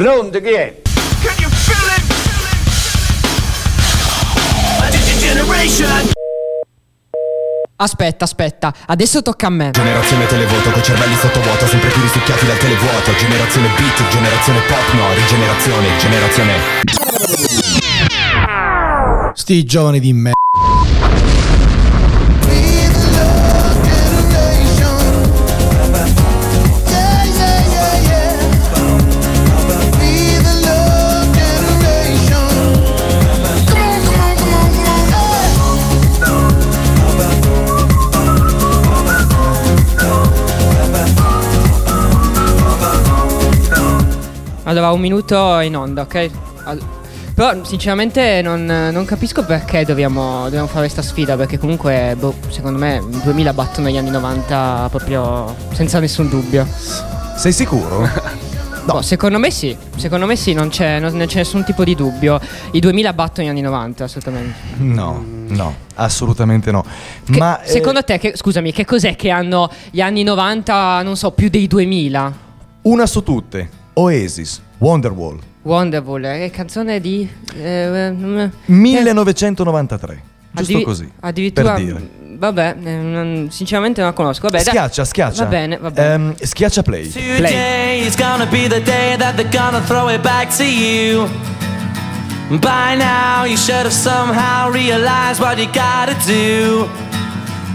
Pronto, chi è? Aspetta, aspetta, adesso tocca a me. Generazione televoto con cervelli sottovuoto, sempre più risucchiati dal televuoto. Generazione beat, generazione pop, no, rigenerazione, generazione. Sti giovani di me. Allora, un minuto in onda, ok? All- però sinceramente non, non capisco perché dobbiamo, dobbiamo fare questa sfida, perché comunque, boh, secondo me, i 2000 battono gli anni 90 proprio senza nessun dubbio. Sei sicuro? No, secondo me sì, secondo me sì, non c'è, non c'è nessun tipo di dubbio. I 2000 battono gli anni 90, assolutamente. No, no, assolutamente no. Che- Ma eh, secondo te, che, scusami, che cos'è che hanno gli anni 90, non so, più dei 2000? una su tutte, Oasis, Wonderwall, Wonderful, eh, canzone di... eh, mm, 1993. Giusto addivi- così. Addirittura... Per dire. Vabbè, eh, non- sinceramente non la conosco. Vabbè, dai. Schiaccia, schiaccia. Va bene, va bene. Ehm, schiaccia play. Today is gonna be the day that they're gonna throw it back to you. By now, you should have somehow realized what you gotta do.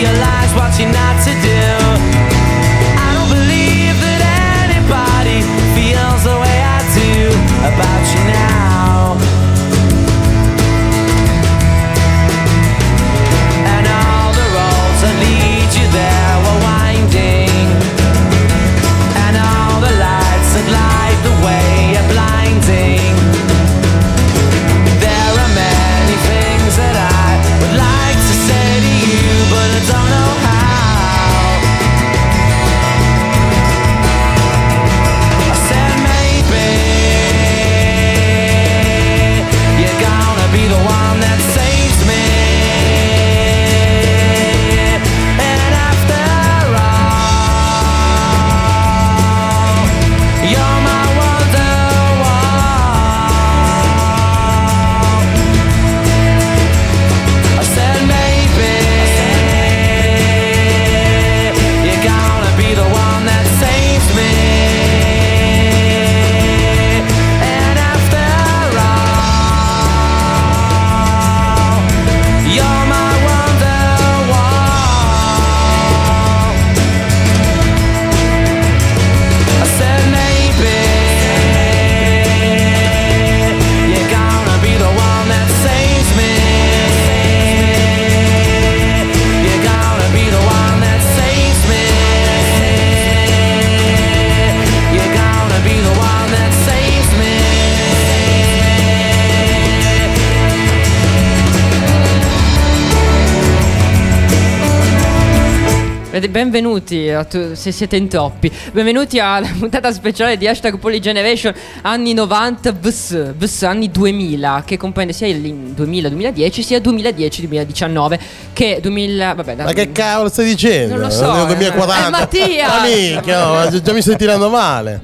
Realized what you're not benvenuti a tu- se siete in troppi. Benvenuti alla puntata speciale di hashtag Polygeneration anni 90 vs, vs anni 2000 che comprende sia il 2000-2010 sia 2010-2019 che 2000... Vabbè, da- Ma che cavolo stai dicendo? Non lo so, Nel eh. 2040. Eh, Mattia! Ma minchia, no, già mi stai tirando male.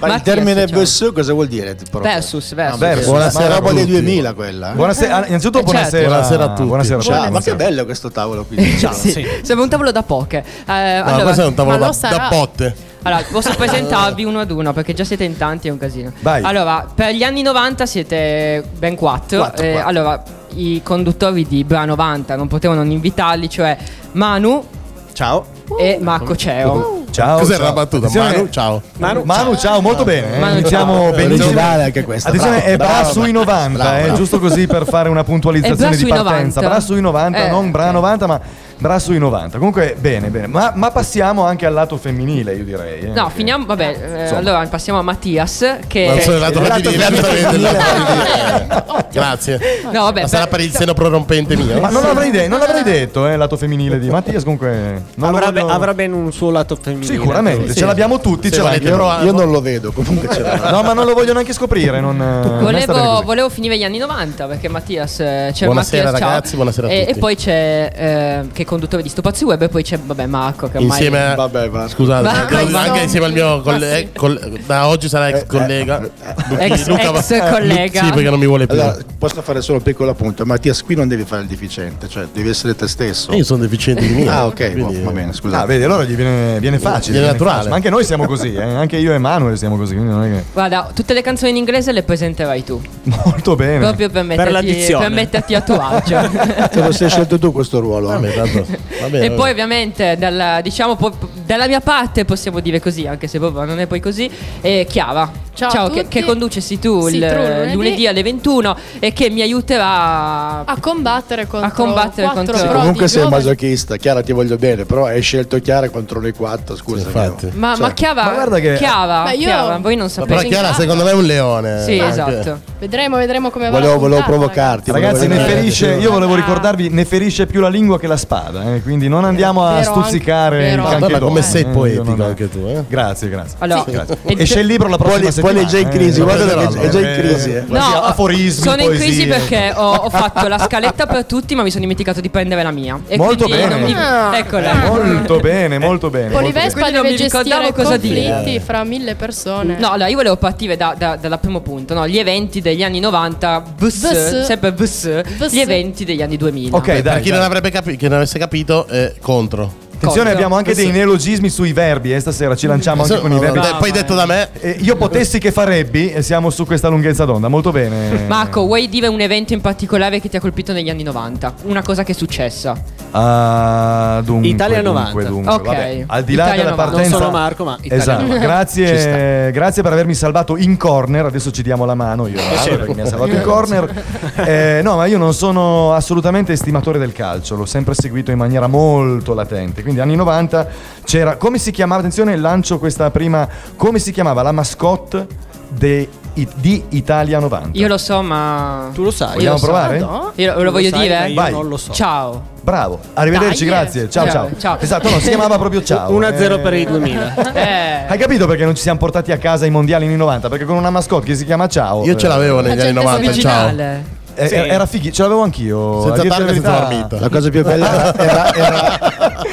Ma il termine versus cosa vuol dire? Versus, versus. versus. Buonasera, Ma roba dei tutti. 2000 quella. eh? Buonasera, ah, innanzitutto Eh, certo. buonasera. Buonasera a tutti. Buonasera a Ciao, tutti. ma che bello questo tavolo qui. Ciao. Sì, sembra un tavolo da poche. Eh, No, allora, questo è un tavolo da, sarà. da botte. allora, posso presentarvi uno ad uno perché già siete in tanti, è un casino. Vai. Allora, per gli anni 90 siete ben quattro. Quattro, Eh, quattro. allora, i conduttori di Bra 90 non potevano non invitarli, cioè Manu Ciao. e Marco Ceo. Ciao. Cos'era ciao. la battuta? Manu, ciao. Manu, ciao, molto bene. eh. Manu, benissimo. Originale anche questa. Attenzione, bravo, è Bra bravo, sui 90, bravo, eh, giusto così per fare una puntualizzazione di partenza. 90. Bra sui 90, Eh, non Bra ok. 90, ma Bra sui 90. Comunque, bene, bene. Ma, ma passiamo anche al lato femminile, io direi. eh, No, perché- finiamo. Vabbè, eh, Insomma. allora passiamo a Mattias. Che Non sono lato lato femminile. Grazie. No, vabbè, Ma sarà per- il seno prorompente mio? Ma non l'avrei, de- non l'avrei detto, eh, lato femminile di Mattias. Comunque, non lo Avrà, voglio- avrà ben un suo lato femminile. Sicuramente, ce l'abbiamo tutti. Se ce volete l'abbiamo. provare- Io non lo vedo, comunque ce l'ho. No, ma non lo voglio neanche scoprire. Non, Volevo, così. volevo finire gli anni 90 perché Mattias eh, c'è Buonasera, Mattias, ciao. ragazzi, buonasera a e, tutti. e poi c'è eh, che conduttore di Sto Pazzi Web e poi c'è vabbè Marco che ormai Insieme a... Vabbè, va. Scusate, Ma anche, insieme al mio collega. da oggi sarà ex collega. ex, ex collega. Sì, perché non mi vuole più. Allora, posso fare solo un piccolo appunto. Mattias, qui non devi fare il deficiente, cioè devi essere te stesso. Io sono deficiente di mio. Ah, ok, quindi- va bene, scusa. Ah, vedi, allora gli viene, viene facile. Viene naturale. facile. Ma anche noi siamo così, eh. anche io e Manuel siamo così. Quindi non è che... Guarda, tutte le canzoni in inglese le presenterai tu. Molto bene. Proprio per metterti, l'addizione. per metterti a tuo agio. Te lo sei scelto tu questo ruolo. eh? Vabbè, tanto, va bene, e va poi ovviamente dalla, diciamo, po- dalla mia parte possiamo dire così, anche se proprio non è poi così, è Chiara. Ciao a che, che conducesi tu Sì, il tu lunedì. lunedì alle 21 e che mi aiuterà A combattere contro A combattere contro- prodi Comunque sei giovani. masochista, Chiara ti voglio bene, però hai scelto Chiara contro noi quattro, scusa. infatti. Ma, Cioè, ma Chiara, ma guarda che- Chiara, Ma io- Chiara, voi non sapete. però Chiara secondo me è un leone. Sì, Anche. esatto. Vedremo, vedremo come va. Volevo, la volevo provocarti. Ragazzi, volevo ferisce, io volevo ricordarvi, ne ferisce più la lingua che la spada, eh, quindi non andiamo a Vero, stuzzicare anche- il vero. canche Come sei eh, io poetico anche tu, eh. Grazie, grazie. Allora, Sì, grazie. e- Esce il libro la prossima Poi- poi settimana. è già in crisi, eh, guarda che è già in eh, crisi, eh. No, aforismi, sono in crisi poesie. perché ho, ho fatto la scaletta per tutti, ma mi sono dimenticato di prendere la mia. E Molto quindi bene. mi- Ah. Eccola. Molto bene, molto bene. Polivespa deve gestire cosa dire. conflitti fra mille persone. No, allora io volevo partire da, da- dal primo punto, no? gli eventi degli anni 90, vs, Vs. sempre Vs. gli eventi degli anni 2000. Ok, Per dai. chi dai. non avrebbe capito, chi non avesse capito, è contro. Attenzione, Cosa? abbiamo anche dei neologismi sui verbi, eh, stasera ci lanciamo anche con i verbi. Dai, poi detto da me, Eh, io potessi che farebbi e siamo su questa lunghezza d'onda, molto bene. Marco, vuoi dire un evento in particolare che ti ha colpito negli anni 90? Una cosa che è successa. Ah, dunque, Italia dunque, 90. dunque, Ok. vabbè. Al di là Italia della 90. partenza Non sono Marco, ma Italia Esatto. 90. Grazie, grazie per avermi salvato in corner. Adesso ci diamo la mano io perché mi ha salvato in corner. Eh, no, ma io non sono assolutamente estimatore del calcio, l'ho sempre seguito in maniera molto latente. Quindi anni 90 c'era come si chiamava attenzione, lancio questa prima come si chiamava la mascotte de- i- di Italia 90. Io lo so, ma. Tu lo sai. Vogliamo lo so. provare? No? Io lo, Tu lo voglio sai, dire? Vai. non lo so. Ciao. Bravo. Arrivederci, Dai. grazie. Ciao, ciao. Ciao, ciao. Esatto, no, si chiamava proprio ciao. 1-0 Eh, per i 2000. Eh. Hai capito perché non ci siamo portati a casa i mondiali anni 90? Perché con una mascotte che si chiama Ciao. io ce eh, l'avevo negli La anni gente 90. Ciao. Originale. eh, Sì. Era fighi, ce l'avevo anch'io. Senza a dirti la targa, senza marmita. La cosa più bella era, era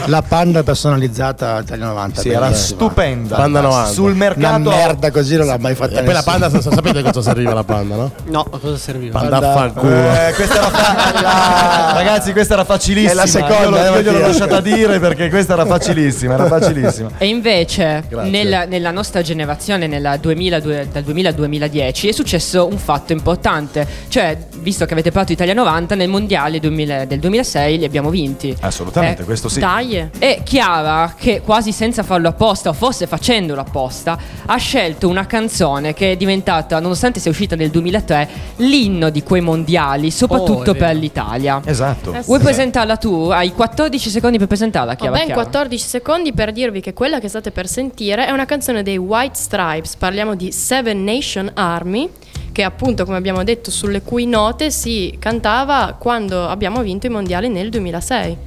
la panda personalizzata Italia 90. Sì, era stupenda. Panda 90. Sul Una mercato. merda così non l'ha mai fatta E poi la panda, sa- sapete cosa serviva la panda, no? No, a cosa serviva? Panda Panda- fa il culo. Eh, questa era fa- la- Ragazzi, questa era facilissima. È la seconda, Io, l'ho- eh, io gliel'ho lasciata dire perché questa era facilissima. Era facilissima. E invece nella, nella nostra generazione, nella 2000, due- dal 2000 al 2010, è successo un fatto importante. Cioè, visto che avete parlato di Italia 90, nel mondiale 2000 del 2006 li abbiamo vinti. Assolutamente, Eh, questo sì. Dai. E Chiara, che quasi senza farlo apposta, o forse facendolo apposta, ha scelto una canzone che è diventata, nonostante sia uscita nel 2003, l'inno di quei mondiali, soprattutto Oh, per l'Italia. Esatto. Eh, Vuoi sì. presentarla tu? Hai 14 secondi per presentarla, Ho Chiara. ben Chiara. 14 secondi per dirvi che quella che state per sentire è una canzone dei White Stripes. Parliamo di Seven Nation Army, che appunto come abbiamo detto sulle cui note si cantava quando abbiamo vinto i mondiali nel 2006.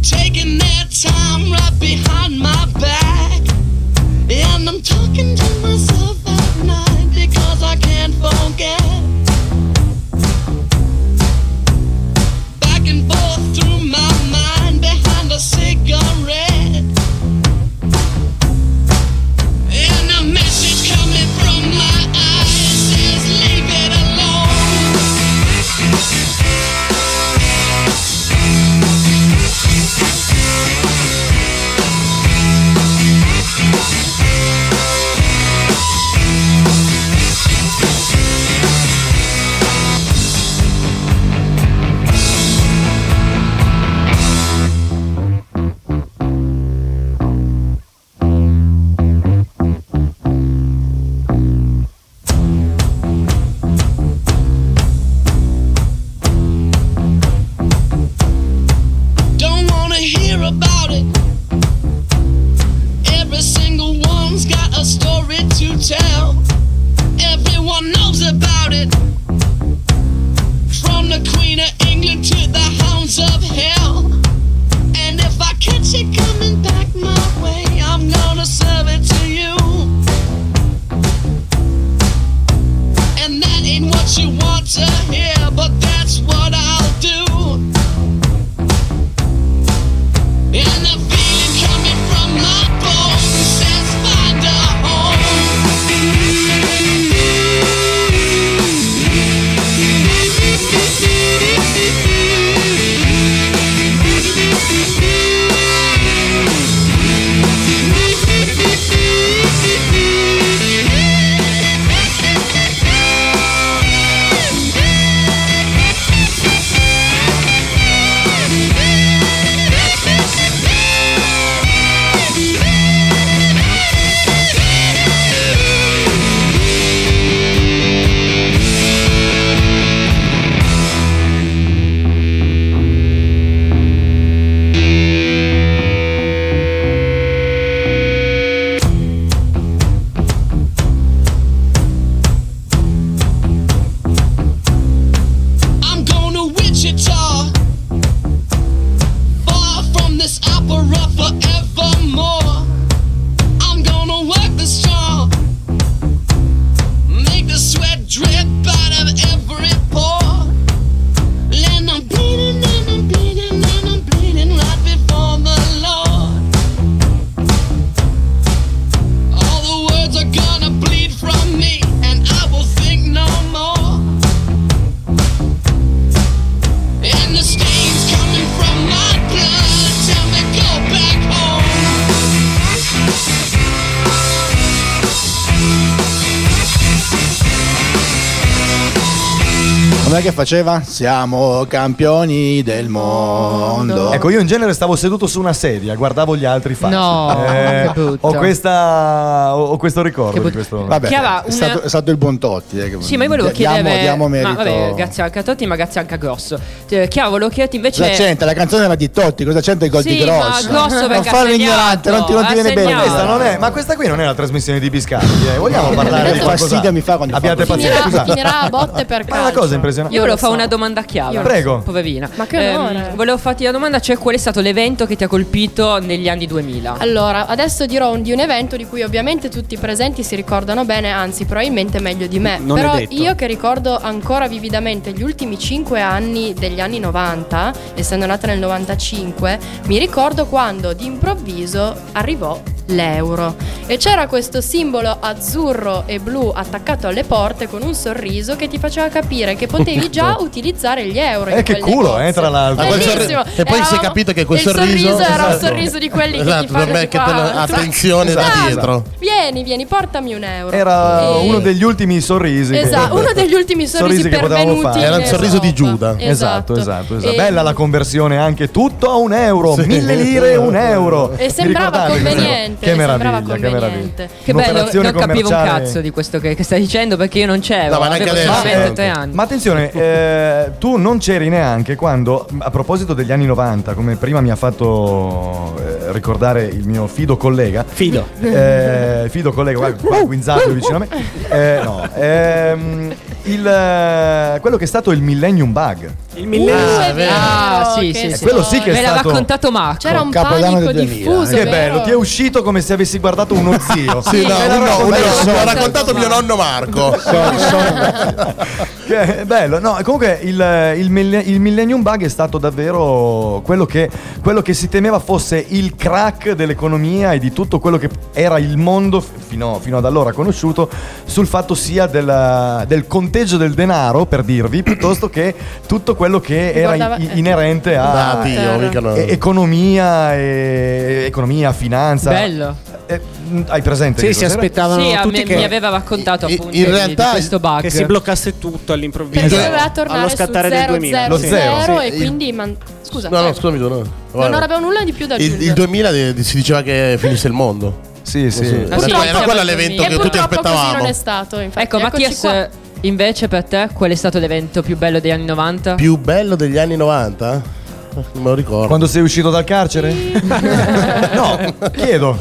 Taking their time right behind my back. Faceva? Siamo campioni del mondo. Ecco, io in genere stavo seduto su una sedia, guardavo gli altri fare. No, che brutto. ho, questa, ho questo ricordo Che di brutto. questo. Vabbè, Chiara, è, una- stato, è stato il buon Totti. eh, che- Sì, ma io volevo diamo, chiedere. diamo merito. Ma vabbè, grazie anche a Totti, ma grazie anche a Grosso. Eh, Chiaro, volevo chiederti invece. Cosa c'entra? La canzone era di Totti, cosa c'entra il gol Sì, di ma Grosso? Grosso non perché ha farlo segnato, ignorante, non ti, non ti viene bene. Questa non è, ma questa qui non è la trasmissione di Biscatti. Eh. Vogliamo parlare di fastidio mi fa quando Abbiate pazienza. Finirà, finirà a botte per Ma calcio. una cosa impressionante. Io Io volevo so. una domanda lo Prego. Poverina. Ma che onore. volevo farti la domanda, cioè qual è stato l'evento che ti ha colpito negli anni 2000? Allora, adesso dirò un- di un evento di cui ovviamente tutti i presenti si ricordano bene, anzi probabilmente meglio di me. Non Però io che ricordo ancora vividamente gli ultimi 5 anni degli anni 90, essendo nata nel 95, mi ricordo quando d'improvviso arrivò l'euro e c'era questo simbolo azzurro e blu attaccato alle porte con un sorriso che ti faceva capire che potevi già utilizzare gli euro. Eh, che culo, eh, tra l'altro. Bellissimo. e poi si è capito che quel il sorriso- era un Esatto. sorriso di quelli che Esatto, ti fanno che qua, te lo- attenzione da Esatto. dietro. Vieni, vieni, portami un euro. Era E- uno degli ultimi sorrisi. che- Esatto, uno degli ultimi sorrisi, che potevamo pervenuti. fare. Era il sorriso di. Giuda. Esatto, esatto, esatto. E- Bella la conversione anche tutto a un euro, mille lire, un euro. E sembrava conveniente? Che sembrava meraviglia, che meraviglia. conveniente. Che bello, non capivo un cazzo di questo che, che stai dicendo perché io non c'ero. No, ma eh. Ma attenzione, eh, tu non c'eri neanche quando, a proposito degli anni 90, come prima mi ha fatto ricordare il mio fido collega. Fido. Eh, fido collega, guarda, qua Guinzaglio vicino a me. Eh, no, ehm, il, eh, quello che è stato il Millennium Bug. Il millennium. è vero, Ah, sì, che sì, sì. Quello sì che è Me l'ha stato- raccontato Marco. C'era un Capodanno panico del 2000, diffuso. Che vero? bello, ti è uscito come se avessi guardato uno zio. Sì, no, Me l'ha no, raccontato- un- me l'ha l'ha raccontato- raccontato mio nonno Marco. Che è bello, no, comunque il, il mille- il Millennium Bug è stato davvero quello che, quello che si temeva fosse il crack dell'economia e di tutto quello che era il mondo f- fino, fino ad allora conosciuto sul fatto sia della- del conteggio del denaro, per dirvi, piuttosto che tutto quello che era Guardava- i- inerente a Dio, Terra. mica no. e- economia, e, economia, finanza. Bello. Eh, mh, hai presente? Sì, si cos'era? aspettavano Sì, tutti me- che, mi aveva raccontato in- appunto in di- realtà di questo bug. che si bloccasse tutto all'improvviso. Perché doveva tornare allo scattare 0, del 2000. 0, Lo zero, 0 sì, e il- quindi man- scusa. No, no, eh, scusami no. non avevo nulla di più da il, aggiungere. il 2000 di- si diceva che finisse il mondo. Sì, sì. Sì. Ah, sì, Era quello l'evento 2000. che tutti purtroppo così non aspettavamo. è stato. Infatti, Ecco, Mattias. Invece per te qual è stato l'evento più bello degli anni 90? Più bello degli anni 90? Non me lo ricordo. Quando sei uscito dal carcere? no, chiedo.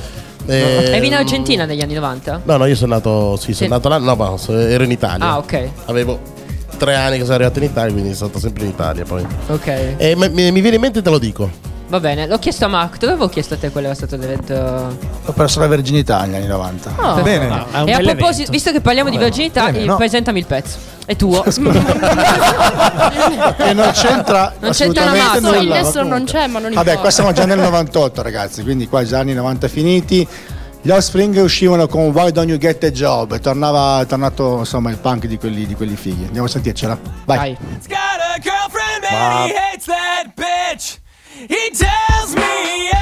Eh, Eri in Argentina negli anni 90? No, no, io sono nato. Sì, sono Sì. nato là. No, ma ero in Italia. Ah, ok. Avevo tre anni che sono arrivato in Italia, quindi sono stato sempre in Italia poi. Ok. E mi, mi- mi viene in mente e te lo dico. Va bene, l'ho chiesto a Marco. Te l'avevo chiesto a te qual era stato l'evento. Ho perso la virginità negli anni 90. Oh. Bene. È un E a proposito, evento. visto che parliamo di virginità, Bene, no. presentami il pezzo. È tuo. E non c'entra Non c'entra una assolutamente mazza. nulla. Il ma Nestor non c'è, ma non Vabbè, importa. qua siamo già nel 98, ragazzi, quindi qua già anni 90 finiti. Gli Offspring uscivano con Why Don't You Get a Job e tornava, è tornato insomma il punk di quelli, di quelli fighi. Andiamo a sentircela. Vai. Dai. He's got a girlfriend and he hates that bitch. He tells me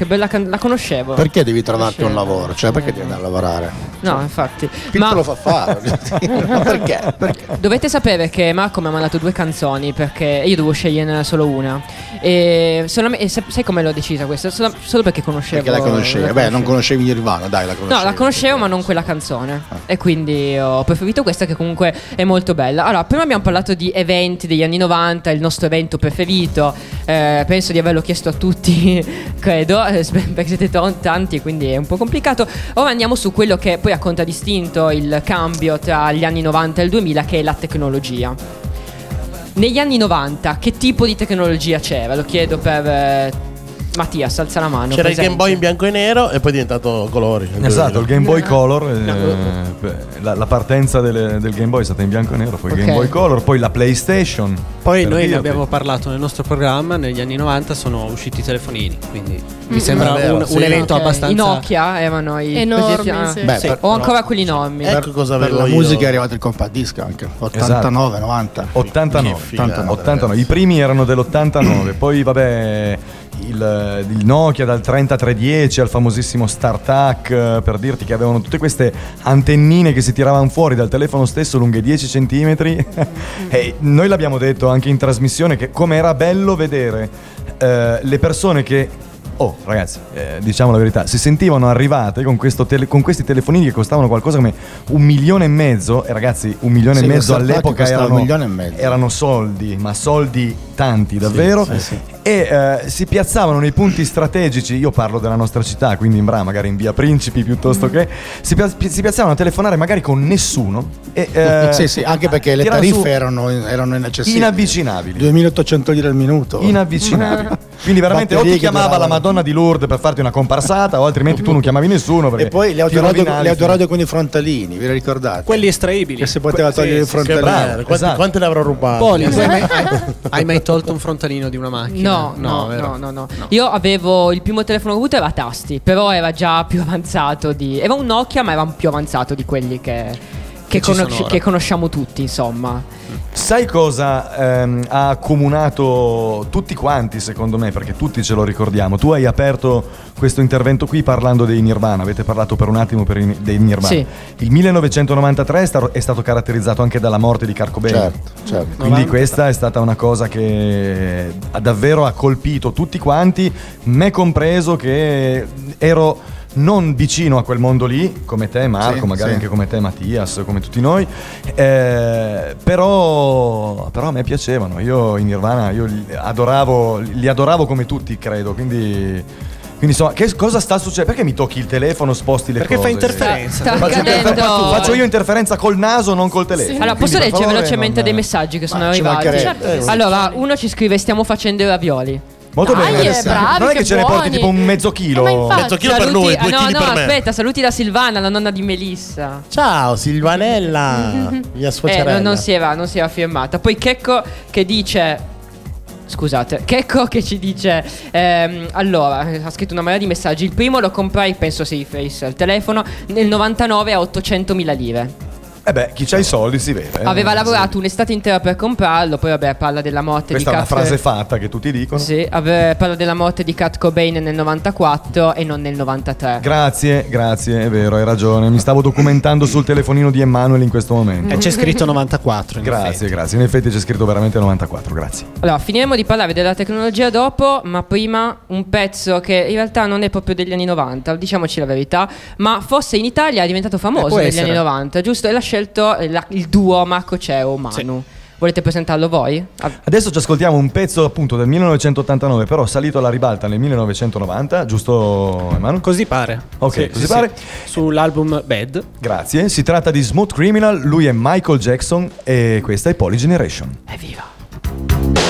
che bella can- la conoscevo. Perché devi trovarti un lavoro? Cioè, perché devi andare a lavorare? No, infatti. Chi Ma te lo fa fare? Ma perché? Perché? dovete sapere che Marco mi ha mandato due canzoni perché io dovevo sceglierne solo una. E, solame- e sa- sai come l'ho decisa questa? Solo, solo perché conoscevo. Perché la conoscevi? la Beh, non conoscevo. conoscevi Nirvana, dai, la conoscevi. No, la conoscevo, ma non quella canzone. E quindi ho preferito questa, che comunque è molto bella. Allora, prima abbiamo parlato di eventi degli anni 90, il nostro evento preferito. Eh, penso di averlo chiesto a tutti, credo, eh, perché siete ton- tanti, quindi è un po' complicato. Ora andiamo su quello che poi ha contraddistinto il cambio tra gli anni 90 e il 2000, che è la tecnologia. Negli anni 90, che tipo di tecnologia c'era? Lo chiedo per. Mattias, alza la mano. C'era il presente. Game Boy in bianco e nero e poi è diventato colori. Esatto, il Game Boy Color, eh, beh, la, la partenza delle- del Game Boy è stata in bianco e nero, poi il Ok. Game Boy Color, poi la PlayStation. Poi noi ne abbiamo parlato nel nostro programma, negli anni 90 sono usciti i telefonini, quindi mi sembra vero, un, sì. un evento Ok, abbastanza... I Nokia erano i Enormi, ah, sì. Beh, sì. per- Ho ancora quelli enormi. Ecco cosa Per la io. musica è arrivato il compact disc anche, 89, 90. 89, Che figata, 89. I primi erano dell'89, poi vabbè il, il Nokia dal 3310 al famosissimo StarTAC eh, per dirti che avevano tutte queste antennine che si tiravano fuori dal telefono stesso lunghe 10 cm e noi l'abbiamo detto anche in trasmissione che com'era bello vedere eh, le persone che Oh, ragazzi, eh, diciamo la verità, si sentivano arrivate con, tele- con questi telefonini che costavano qualcosa come un milione e mezzo, e ragazzi, un milione Sì, e mezzo all'epoca erano, erano soldi, ma soldi tanti davvero. sì, sì. E eh, si piazzavano nei punti strategici, io parlo della nostra città, quindi in Bra, magari in via Principi piuttosto Mm. che, si, pia- si piazzavano a telefonare magari con nessuno. E, eh, sì, sì, anche perché le tariffe erano, erano inaccessibili. inavvicinabili. 2800 lire al minuto. Inavvicinabili. Quindi veramente o Batterie ti che chiamava la. Madonna di Lourdes per farti una comparsata o altrimenti tu non chiamavi nessuno. perché E poi le ti autoradio, le autoradio con i frontalini, vi le ricordate? Quelli estraibili. che si poteva Que- togliere sì, i sì, Che frontalini. bravo, esatto. quante ne avrò rubate? Poli, hai mai, hai- hai mai tolto un frontalino di una macchina? No, no, no, no, no, Io avevo il primo telefono che ho avuto era tasti, però era già più avanzato di. Era un Nokia, ma era un più avanzato di quelli che. Che, Che conosci- che conosciamo tutti, insomma. Sai cosa ehm, ha accomunato tutti quanti, secondo me, perché tutti ce lo ricordiamo. Tu hai aperto questo intervento qui parlando dei Nirvana, avete parlato per un attimo per i- dei Nirvana. Sì. Il 1993 è stato, è stato caratterizzato anche dalla morte di Kurt Cobain. Certo, certo. Quindi 90. questa è stata una cosa che ha davvero ha colpito tutti quanti, me compreso che ero non vicino a quel mondo lì, come te Marco, Sì, magari sì. anche come te Mattias, come tutti noi, eh, però, però a me piacevano, io in Nirvana io li adoravo, li adoravo come tutti credo, quindi... Quindi insomma, che cosa sta succedendo? Perché mi tocchi il telefono, sposti le Perché cose? fa interferenza. Sta Faccio, interfer- faccio io interferenza col naso, non col telefono. Allora, Quindi, posso leggere velocemente non- dei messaggi che sono Ma arrivati? Certo sì. Allora, uno ci scrive: Stiamo facendo i ravioli. Molto Dai, bene. eh, bravi, non è che che ce ne porti buoni. tipo un mezzo chilo. Ma infatti. Mezzo chilo per lui, ah, due no, chili no, per me. aspetta, saluti da Silvana, la nonna di Melissa. Ciao Silvanella, mia Eh, suocerella. non, non si era, non si era firmata. Poi Checco che dice. Scusate, Checco che ci dice. ehm, allora, ha scritto una marea di messaggi. Il primo lo comprai, penso sì, Face al telefono, nel 99 a 800.000 lire. Eh beh, chi c'ha i soldi si vede. eh. Aveva Sì. lavorato un'estate intera per comprarlo. Poi, vabbè, parla della morte Questa è di una Kurt frase fatta che tutti dicono. Sì, ave- parla della morte di Kurt Cobain nel 94 e non nel 93. Grazie, grazie, è vero, hai ragione. Mi stavo documentando sul telefonino di Emanuele in questo momento. Eh, c'è scritto 94. in Grazie, effetti. grazie. In effetti c'è scritto veramente 94, grazie. Allora, finiremo di parlare della tecnologia dopo, ma prima un pezzo che in realtà non è proprio degli anni 90, diciamoci la verità, ma forse in Italia è diventato Eh, famoso può negli essere. anni 90, giusto? E l'ha scelto la- il duo Marco Ceo Manu. Volete presentarlo voi? Adesso ci ascoltiamo un pezzo appunto del 1989, però salito alla ribalta nel 1990, giusto Emanuele? Così pare. Ok, così pare. Sull'album Bad. Grazie. Si tratta di Smooth Criminal, lui è Michael Jackson e questa è Poly Generation. evviva!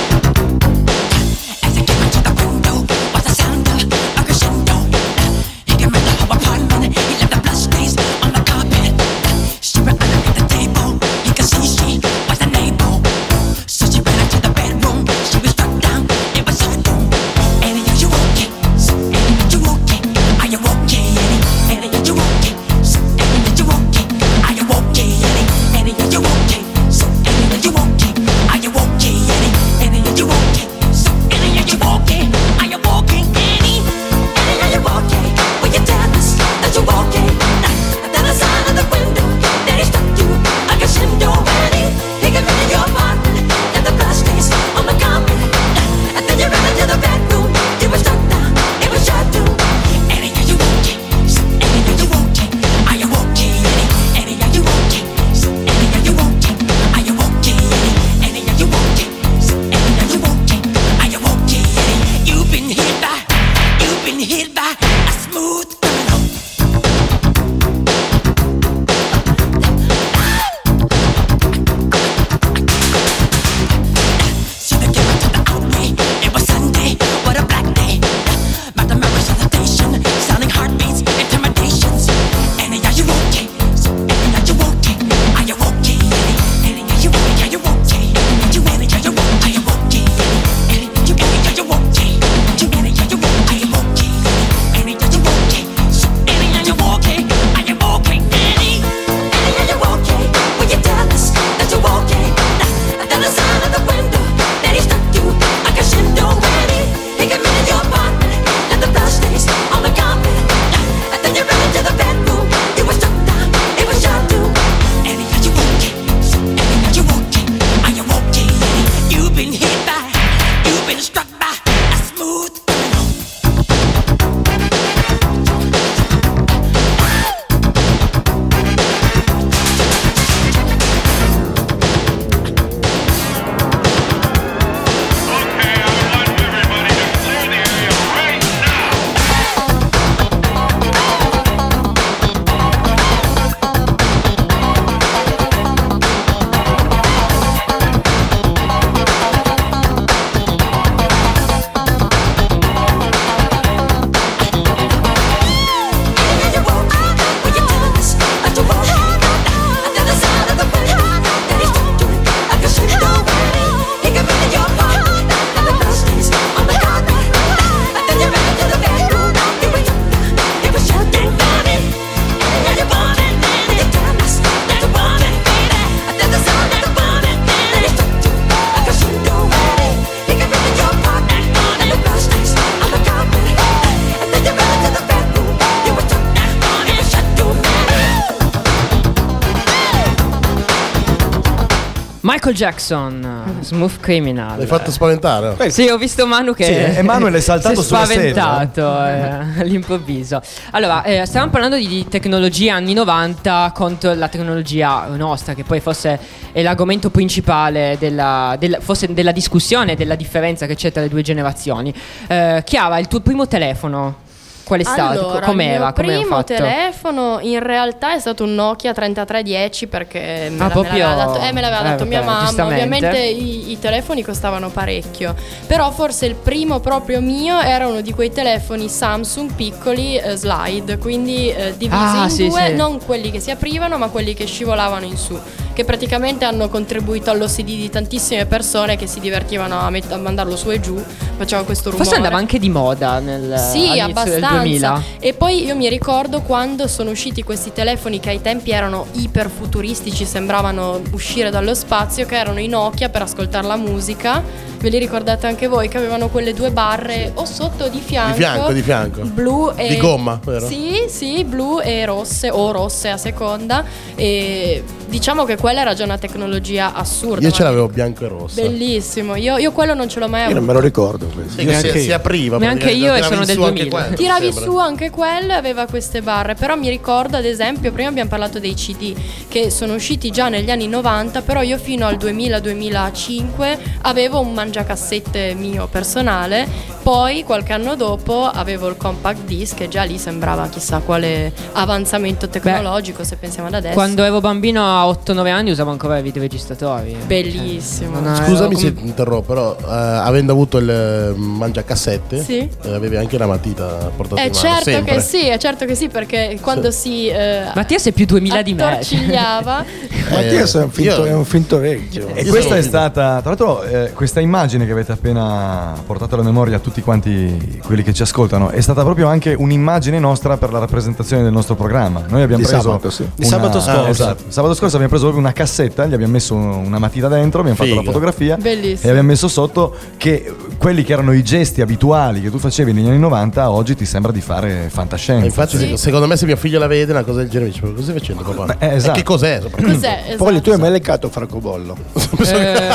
Jackson, Smooth Criminal. L'hai fatto spaventare. Sì, ho visto Manu che Sì, Emanuele è saltato sulla spaventato eh, all'improvviso. Allora, eh, stavamo parlando di, di tecnologia anni 90 contro la tecnologia nostra, che poi forse è l'argomento principale della, della- forse della discussione, della differenza che c'è tra le due generazioni. Eh, Chiara, il tuo primo telefono qual è stato? Allora, Com'era? il primo fatto? telefono in realtà è stato un Nokia 3310 perché me, la- me proprio- l'aveva dato, eh, me l'aveva eh, dato mia vabbè, mamma. giustamente. Ovviamente i, i telefoni costavano parecchio, però forse il primo proprio mio era uno di quei telefoni Samsung piccoli eh, slide, quindi eh, divisi Ah, in sì, due, sì. non quelli che si aprivano ma quelli che scivolavano in su. Che praticamente hanno contribuito all'OCD di tantissime persone che si divertivano a, met- a mandarlo su e giù, facevano questo rumore. Forse andava anche di moda nel Sì, all'inizio del abbastanza. 2000. E poi io mi ricordo quando sono usciti questi telefoni che ai tempi erano iper futuristici, sembravano uscire dallo spazio, che erano i Nokia per ascoltare la musica. Ve li ricordate anche voi che avevano quelle due barre o sotto di fianco? Di fianco, di fianco. Blu e Di gomma, vero? Sì, sì, blu e rosse o rosse a seconda e diciamo che quella era già una tecnologia assurda. Io ce l'avevo bianco e rosso. Bellissimo. Io, io quello non ce l'ho mai Io avuto. non me lo ricordo questo. Sì, si, si apriva. Neanche io e sono del su anche 2000. quello, Tiravi sembra. su anche quello e aveva queste barre, però mi ricordo ad esempio, prima abbiamo parlato dei CD che sono usciti già negli anni 90, però io fino al 2000-2005 avevo un mangiacassette mio personale, poi qualche anno dopo avevo il compact disc e già lì sembrava chissà quale avanzamento tecnologico se pensiamo ad adesso. Quando ero bambino a 8-9 anni usavo ancora i videoregistratori. Bellissimo. Non Scusami ero se com- ti interrompo, però eh, avendo avuto il eh, mangiacassette, Sì. eh, avevi anche la matita portata Eh in mano. certo sempre. che sì, è certo che sì, perché quando si eh, Mattia sei più 2000 di me. attorcigliava Mattia è un finto, io- è un finto orecchio. E Io questa sono- è stata, tra l'altro, eh, questa immagine che avete appena portato alla memoria a tutti quanti quelli che ci ascoltano è stata proprio anche un'immagine nostra per la rappresentazione del nostro programma. Noi abbiamo Di preso sabato, sì. Di sabato scorso. esatto. Sabato scorso abbiamo preso proprio una cassetta, gli abbiamo messo una matita dentro, abbiamo fatto Figo. la fotografia Bellissimo. e abbiamo messo sotto che quelli che erano i gesti abituali che tu facevi negli anni 90 oggi ti sembra di fare E fantascienza. Infatti, Sì. secondo me, se mio figlio la vede, una cosa del genere, dice: Ma cosa stai facendo, papà? Eh, esatto. E che cos'è? Cos'è? Esatto. Poi tu hai mai leccato francobollo? Eh,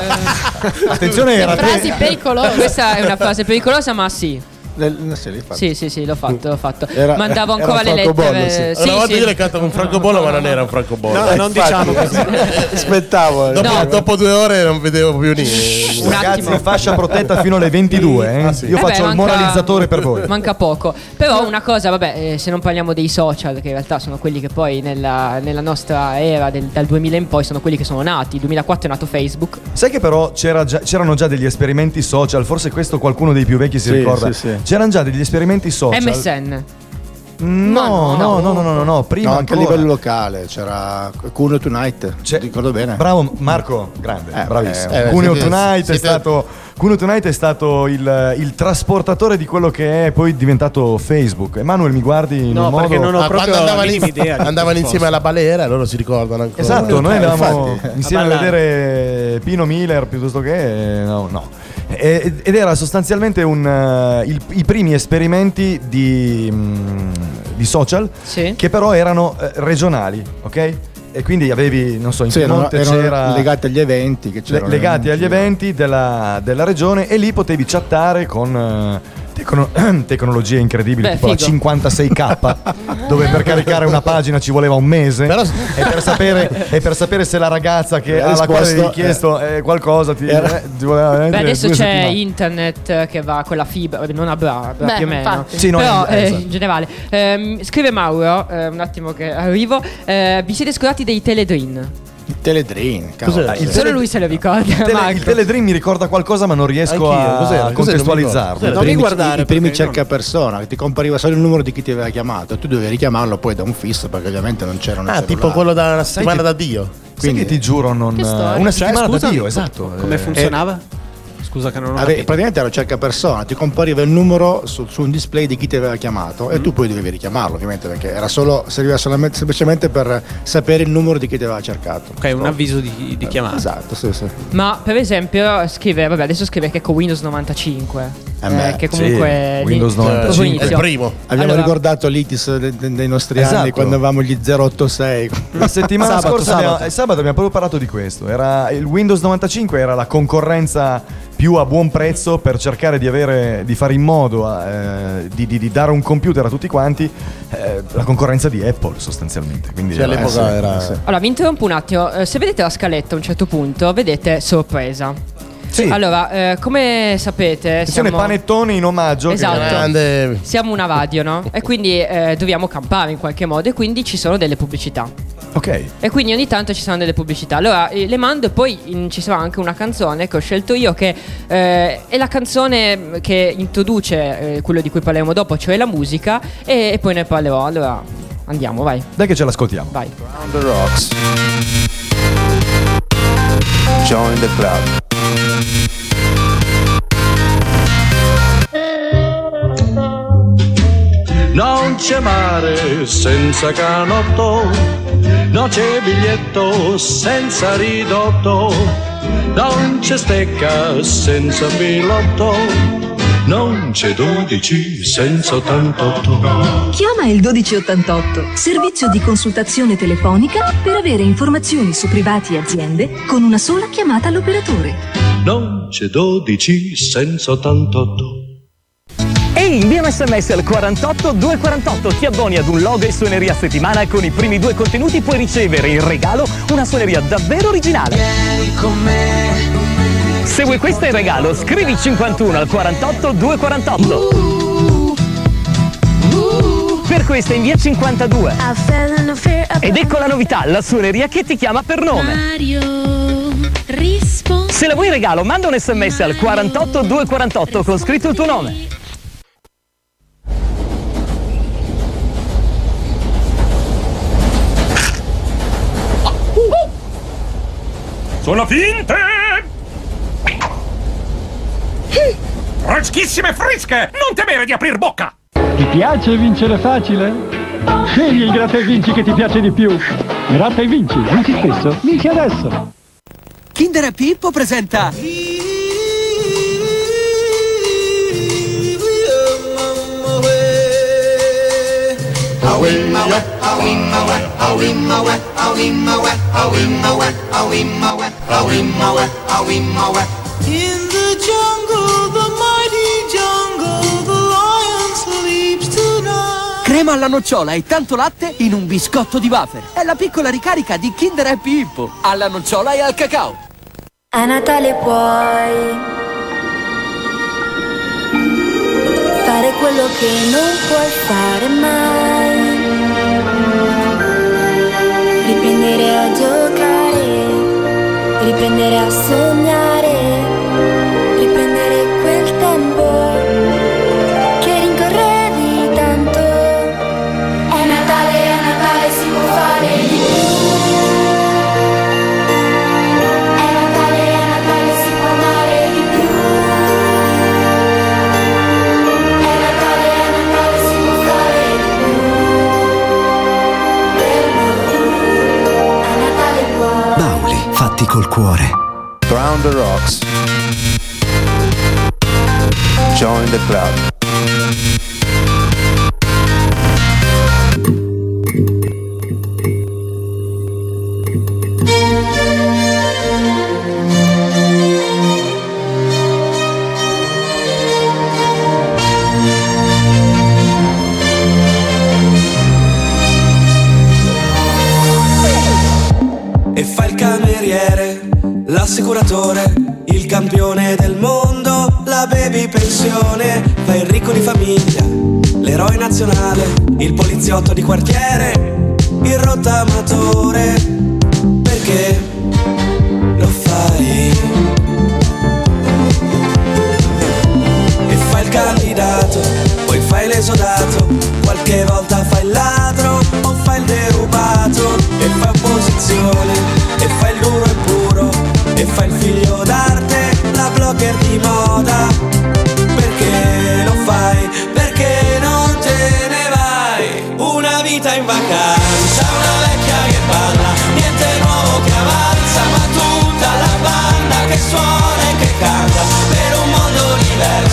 Attenzione, era Frasi pericolose. questa è una frase pericolosa, ma sì. Nel- sì. Sì, sì, sì, l'ho fatto, l'ho fatto. Era- Mandavo era ancora le lettere. sì. Una Sì, volta sì. io le canto un francobollo, ma non era un francobollo. No, non diciamo così. Aspettavo. Dopo, No. dopo due ore non vedevo più niente. Un Ragazzi, attimo. fascia protetta fino alle 22. eh. Ah, sì. Io Eh faccio beh, il manca- moralizzatore per voi. Manca poco. Però una cosa, vabbè, eh, se non parliamo dei social, che in realtà sono quelli che poi nella, nella nostra era del- dal 2000 in poi sono quelli che sono nati. Il 2004 è nato Facebook. Sai che però c'era già- c'erano già degli esperimenti social, forse questo qualcuno dei più vecchi si Sì, ricorda. sì, sì. C'erano già degli esperimenti social. MSN. No, no, no, no, no, no, no, prima No, anche a ancora. livello locale c'era Cuneo Tonight. C'è- ricordo bene. Bravo Marco, grande, Eh, bravissimo. eh, Cuneo siete- Tonight è stato Cuneo Tonight è stato il, il trasportatore di quello che è poi diventato Facebook. Emanuele mi guardi in No, un perché modo non ho Ah, proprio andavano, idea. andavano insieme alla balera, loro si ricordano ancora. Esatto, noi Eh, andavamo infatti. insieme a, A vedere Pino Miller piuttosto che no, no. E- Ed era sostanzialmente un, eh, il- i primi esperimenti di, mm, di social Sì. che però erano eh, regionali, ok? E quindi avevi, non so, in Sì, erano, Piemonte erano c'era legati agli eventi che le- c'erano. legati agli giro. eventi della, della regione e lì potevi chattare con eh, tecno- tecnologie incredibili, Beh, tipo la figo. 56k, dove per caricare una pagina ci voleva un mese. Però- e, per sapere, e per sapere se la ragazza che, La alla quale risposta, avevi chiesto eh, qualcosa ti, Era- eh, ti voleva Beh, adesso c'è settimane. internet eh, che va con la fibra, non a bra, bra Beh, più o meno. Sì, no, Però eh, eh, esatto. in generale. Ehm, scrive Mauro, eh, un attimo che arrivo. eh, vi siete scordati dei teledream? Il Teledream, Cos'è? cavolo. Il Solo lui se lo ricorda. Il, tele- il Teledream mi ricorda qualcosa, ma non riesco Anch'io, a cos'era? Cos'era? contestualizzarlo. Non mi Non guardare, I primi perché io non- che ti compariva solo il numero di chi ti aveva chiamato. Tu dovevi richiamarlo poi da un fisso, perché ovviamente non c'erano Ah, tipo quello da una settimana che- da Dio. Sai Quindi- che ti giuro, non, Che storia. una Cioè, settimana da Dio, esatto. Come Eh, funzionava? Scusa che non ho Ave- capito. praticamente era un cercapersona, ti compariva il numero su, su un display di chi ti aveva chiamato e tu poi dovevi richiamarlo, ovviamente, perché era solo, serviva solamente, semplicemente per sapere il numero di chi ti aveva cercato. Ok, un avviso di, di chiamata. Esatto, sì, sì. Ma per esempio scrive, vabbè adesso scrive che con Windows 95. Eh eh, che comunque sì, Windows lì- 95. proprio È il primo. Abbiamo Allora- ricordato l'ITIS de- de- dei nostri Esatto. anni quando avevamo gli 086. La settimana Sabato, scorsa sabato. Abbiamo, eh, sabato abbiamo proprio parlato di questo. Era, il Windows 95 era la concorrenza più a buon prezzo per cercare di, avere, di fare in modo eh, di, di- di dare un computer a tutti quanti. eh, la concorrenza di Apple sostanzialmente. Quindi Sì, all'epoca sì, era. sì. Allora, vi interrompo un attimo. Eh, se vedete la scaletta a un certo punto, vedete sorpresa. Sì. Allora, eh, come sapete, siamo, panettone in omaggio. Esatto. Grande. siamo una radio, no? E quindi eh, dobbiamo campare in qualche modo e quindi ci sono delle pubblicità. Ok. E quindi ogni tanto ci saranno delle pubblicità. Allora eh, le mando e poi in- ci sarà anche una canzone che ho scelto io che eh, è la canzone che introduce eh, quello di cui parleremo dopo, cioè la musica e, e poi ne parlerò. Allora andiamo, vai, Dai che ce l'ascoltiamo. vai. On the rocks. Join the club. Non c'è mare senza canotto, non c'è biglietto senza ridotto, non c'è stecca senza pilotto, non c'è 12 senza 88. Chiama il 1288, servizio di consultazione telefonica per avere informazioni su privati e aziende con una sola chiamata all'operatore. Non c'è 12 senza 88. Ehi, invia un sms al 48 248, ti abboni ad un logo e suoneria a settimana con i primi due contenuti puoi ricevere in regalo una suoneria davvero originale. Se vuoi questo in regalo, scrivi 51 al 48 248. Per questa invia 52. Ed ecco la novità, la suoneria che ti chiama per nome. Se la vuoi in regalo, manda un sms al 48 248 con scritto il tuo nome. Sono finte! Freschissime fresche! Non temere di aprir bocca! Ti piace vincere facile? Scegli il gratta e vinci che ti piace di più. Gratta e vinci, vinci spesso, vinci adesso. Kinder e Pippo presenta In the jungle, the mighty jungle, the lion sleeps tonight. crema alla nocciola e tanto latte in un biscotto di wafer. È la piccola ricarica di Kinder e Pippo alla nocciola e al cacao. A Natale puoi fare quello che non puoi fare mai. Riprendere a sognare, Fatti col cuore. Round the rocks. Join the club. Poliziotto di quartiere, il rottamatore.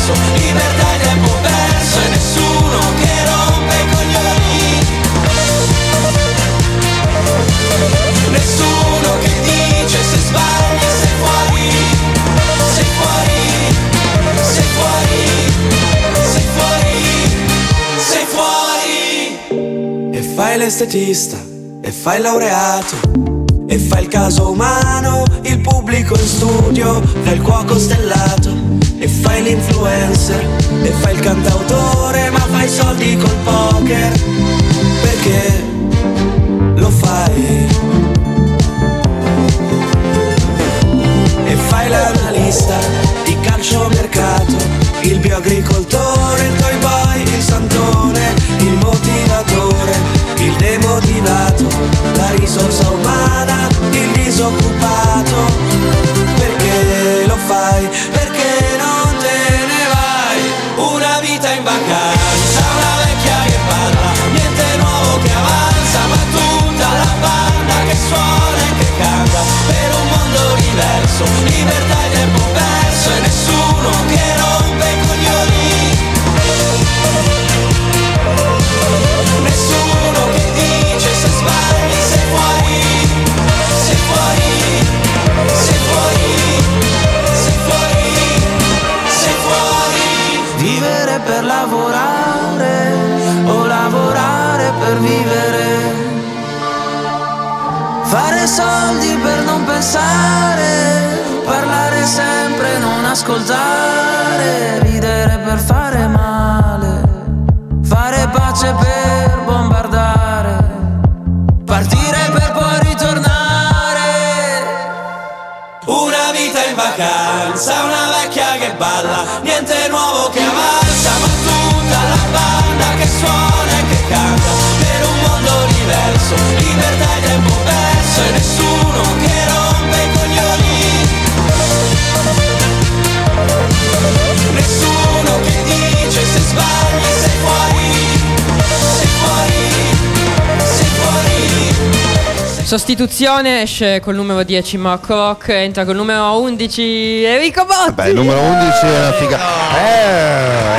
perso, libertà in tempo perso e nessuno che rompe i coglioni. Nessuno che dice se sbagli sei fuori, sei fuori, sei fuori, sei fuori, sei fuori. E fai l'estetista e fai il laureato. E fai il caso umano, il pubblico in studio, fai cuoco stellato e fai l'influencer e fai il cantautore, ma fai soldi col poker perché lo fai. E fai l'analista di calciomercato, il bioagricoltore, il toy boy, il santone, il motivatore, il demotivato, la risorsa umana, il disoccupato. Soldi per non pensare, parlare sempre, non ascoltare, ridere per fare male, fare pace per bombardare, partire per poi ritornare. Una vita in vacanza, una vecchia che balla, niente nuovo che avanza, ma tutta la banda che suona e che canta per un mondo diverso, libertà e tempo Sostituzione esce col numero 10 Marco Rock, entra col numero 11 Enrico Botti. Beh, il numero 11 è una figa.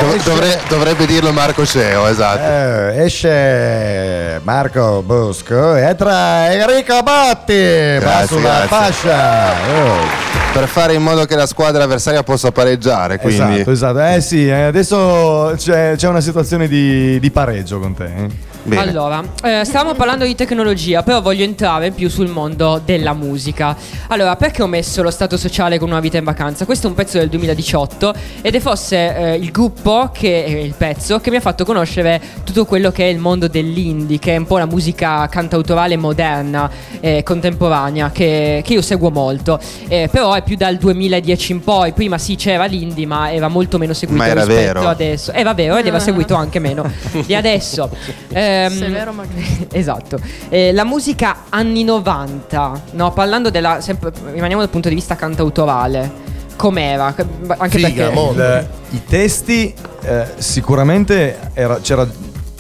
Dov- dovre- dovrebbe dirlo Marco Seo, esatto. Eh, esce Marco Bosco entra Enrico Botti va sulla grazie. fascia Oh. Per fare in modo che la squadra avversaria possa pareggiare, quindi. esatto esatto eh sì eh, adesso c'è, c'è una situazione di, di pareggio con te eh. Allora, eh, stavamo parlando di tecnologia, però voglio entrare più sul mondo della musica. Allora, perché ho messo lo stato sociale con una vita in vacanza? Questo è un pezzo del 2018 ed è forse eh, il gruppo che è il pezzo che mi ha fatto conoscere tutto quello che è il mondo dell'indie, che è un po' la musica cantautorale moderna, eh, contemporanea, che, che io seguo molto. Eh, però è più dal 2010 in poi. Prima sì c'era l'indie, ma era molto meno seguito Ma era rispetto vero. adesso. Era vero ed era seguito anche meno di adesso. Ehm, Severo magari. Esatto. Eh, la musica anni 90, no? Parlando della. sempre- rimaniamo dal punto di vista cantautorale. Com'era? Che- Anche perché. Il- i testi eh, sicuramente era- c'era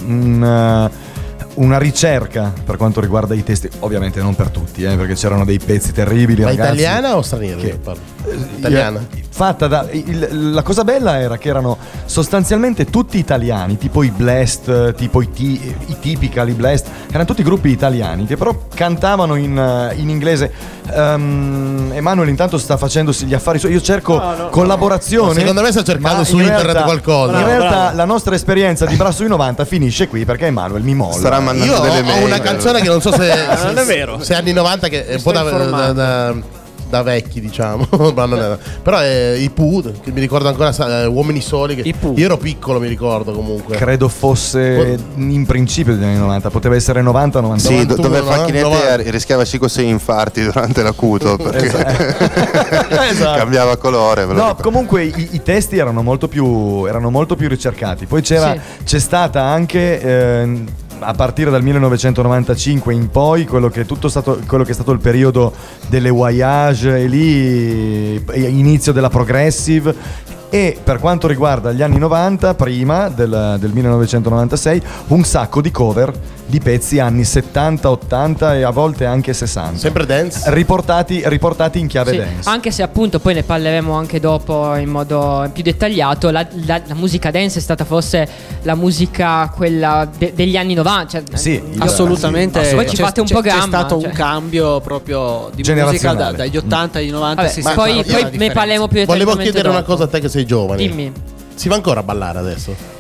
un, eh, una ricerca per quanto riguarda i testi ovviamente non per tutti eh, perché c'erano dei pezzi terribili Ma ragazzi. italiana o straniera? che- parlo? Italiana. Eh, Fatta da. il- la cosa bella era che erano sostanzialmente tutti italiani, tipo i Blast, tipo i, Ti- i Typical, i Blast, erano tutti gruppi italiani che però cantavano in, eh, in inglese. Ehm, Emanuele intanto sta facendosi gli affari suoi. Io cerco No, no. collaborazione. Secondo me sta cercando su in internet realtà- qualcosa. In realtà bravo. la nostra esperienza di Brasso 90 finisce qui perché Emanuele mi molla. Starà mandando Io ho, delle ho mail. una canzone che non so se, Ah, se- non è vero. se anni 90 che è un po' da, da, da- da vecchi diciamo Ma non è- però è i Pooh che mi ricordo ancora sa- eh, Uomini Soli che io ero piccolo mi ricordo comunque Credo fosse in principio degli anni 90, poteva essere 90 90. Sì, do- dove 91, Facchinette no? rischiava 5-6 infarti durante l'acuto perché Esatto. cambiava colore. ve lo No, ricordo. comunque i, i testi erano molto, più, erano molto più ricercati. Poi c'era, Sì. c'è stata anche. ehm, a partire dal 1995 in poi quello che, stato, quello che è stato il periodo delle voyage e lì e inizio della progressive. E per quanto riguarda gli anni 90 prima del, del 1996 un sacco di cover di pezzi anni 70 80 e a volte anche 60 sempre dance riportati, riportati in chiave Sì, dance anche se appunto poi ne parleremo anche dopo in modo più dettagliato, la, la- la musica dance è stata forse la musica quella de- degli anni 90. Cioè, Sì, io- Assolutamente. Poi ci fate un c'è- programma. C'è stato cioè. un cambio proprio di musica Generazionale. da- dagli 80 agli 90 Vabbè, ma poi, poi ne parliamo più volevo dettagliatamente chiedere una dopo. cosa a te che sei giovane Dimmi. si va ancora a ballare adesso?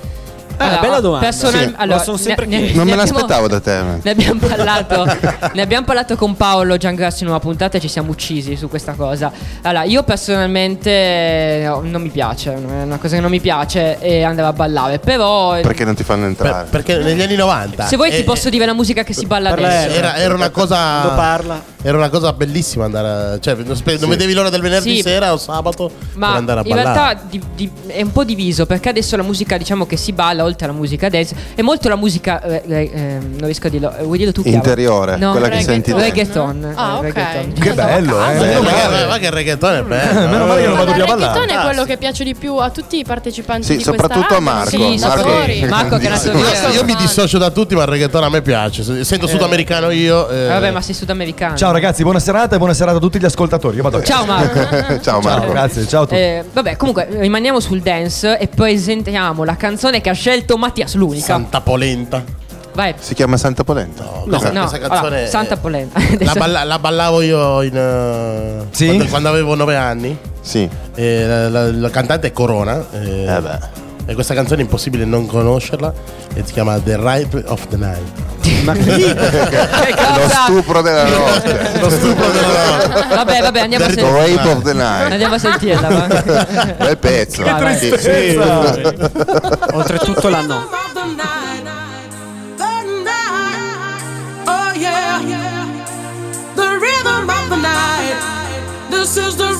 Allora, bella domanda. personal- Sì, allora, ne- sempre ne-. Non ne me abbiamo- l'aspettavo da te. Ne abbiamo parlato, ne abbiamo parlato con Paolo Giangrassi in una puntata e ci siamo uccisi su questa cosa. Allora, io personalmente no, non mi piace, è una cosa che non mi piace e andare a ballare, però Perché non ti fanno entrare? perché negli anni 90 se vuoi ti eh, posso dire la musica che si balla adesso. era, era una cosa parla. era una cosa bellissima andare a- cioè non, spe- non Sì. vedevi l'ora del venerdì Sì. sera o sabato per Ma andare a in ballare realtà di- di- è un po' diviso perché adesso la musica diciamo che si balla oltre alla musica dance è molto la musica eh, eh, eh, non riesco a dirlo eh, vuoi dirlo tu? Interiore, no, quella che reggaeton. senti te. reggaeton Ah, eh, ok. reggaeton. Che bello, eh. Ma, che, il reggaeton è bello Meno male che non Ma vado il più a reggaeton ballare. è quello che piace di più a tutti i partecipanti Sì, di questa soprattutto a. Marco. Sì, Marco, sapori. Marco che è nato lì. Io, io mi dissocio da tutti, ma il reggaeton a me piace. Se- Essendo sudamericano io. eh, Eh, vabbè ma sei sudamericano Ciao ragazzi, buona serata e buona serata a tutti gli ascoltatori. Io vado Ciao Marco Ciao Marco. Grazie, ciao a tutti. Vabbè, comunque rimaniamo sul dance e presentiamo la canzone che ha scelto Mattias L'unica. Santa Polenta. Vai. Si chiama Santa Polenta? No, No, questa, no, questa canzone. allora, Santa Polenta. La, balla- la ballavo io in, eh, Sì? quando, quando avevo nove anni. Sì. E la, la- la cantante è Corona. E, Eh beh. E questa canzone è impossibile non conoscerla. E si chiama The Ripe of the Night. Ma chi? Che Lo stupro della notte. Lo stupro della Vabbè, vabbè, andiamo a The sentirla. Rape of the Night. Andiamo a sentirla. va. Bel pezzo. Vai, vai. Sì. Sì. Oltretutto la no. Oh yeah, the rhythm of the night. This is the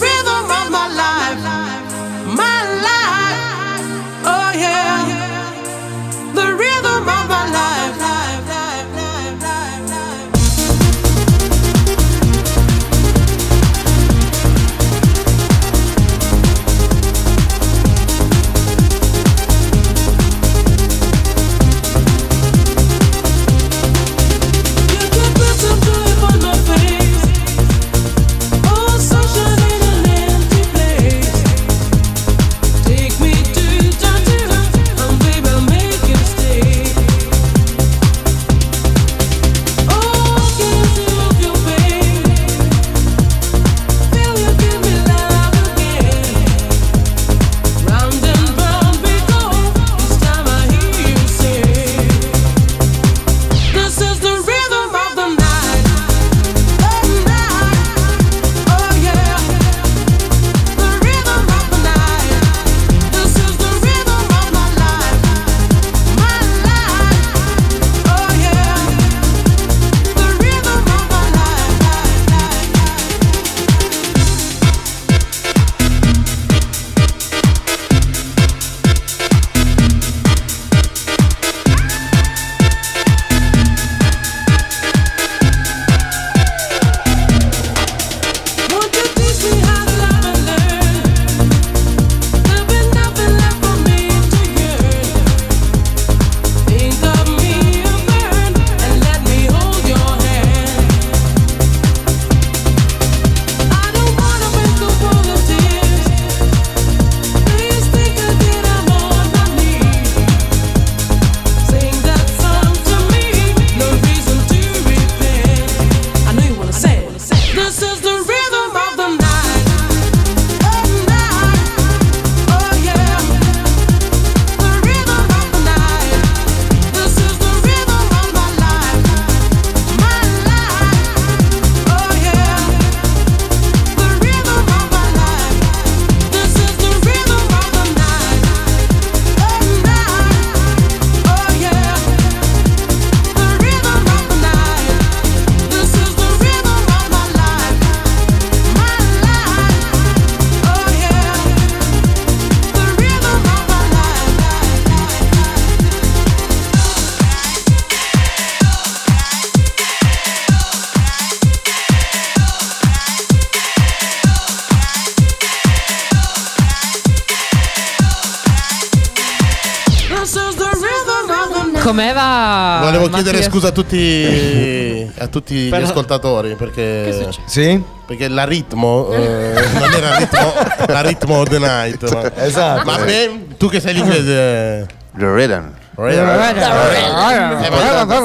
a tutti, a tutti gli Per- ascoltatori perché, Sì? perché la ritmo eh, non era ritmo, la ritmo of the night. Ma, Esatto. Ma beh, tu che sei l'inglese. The Rhythm.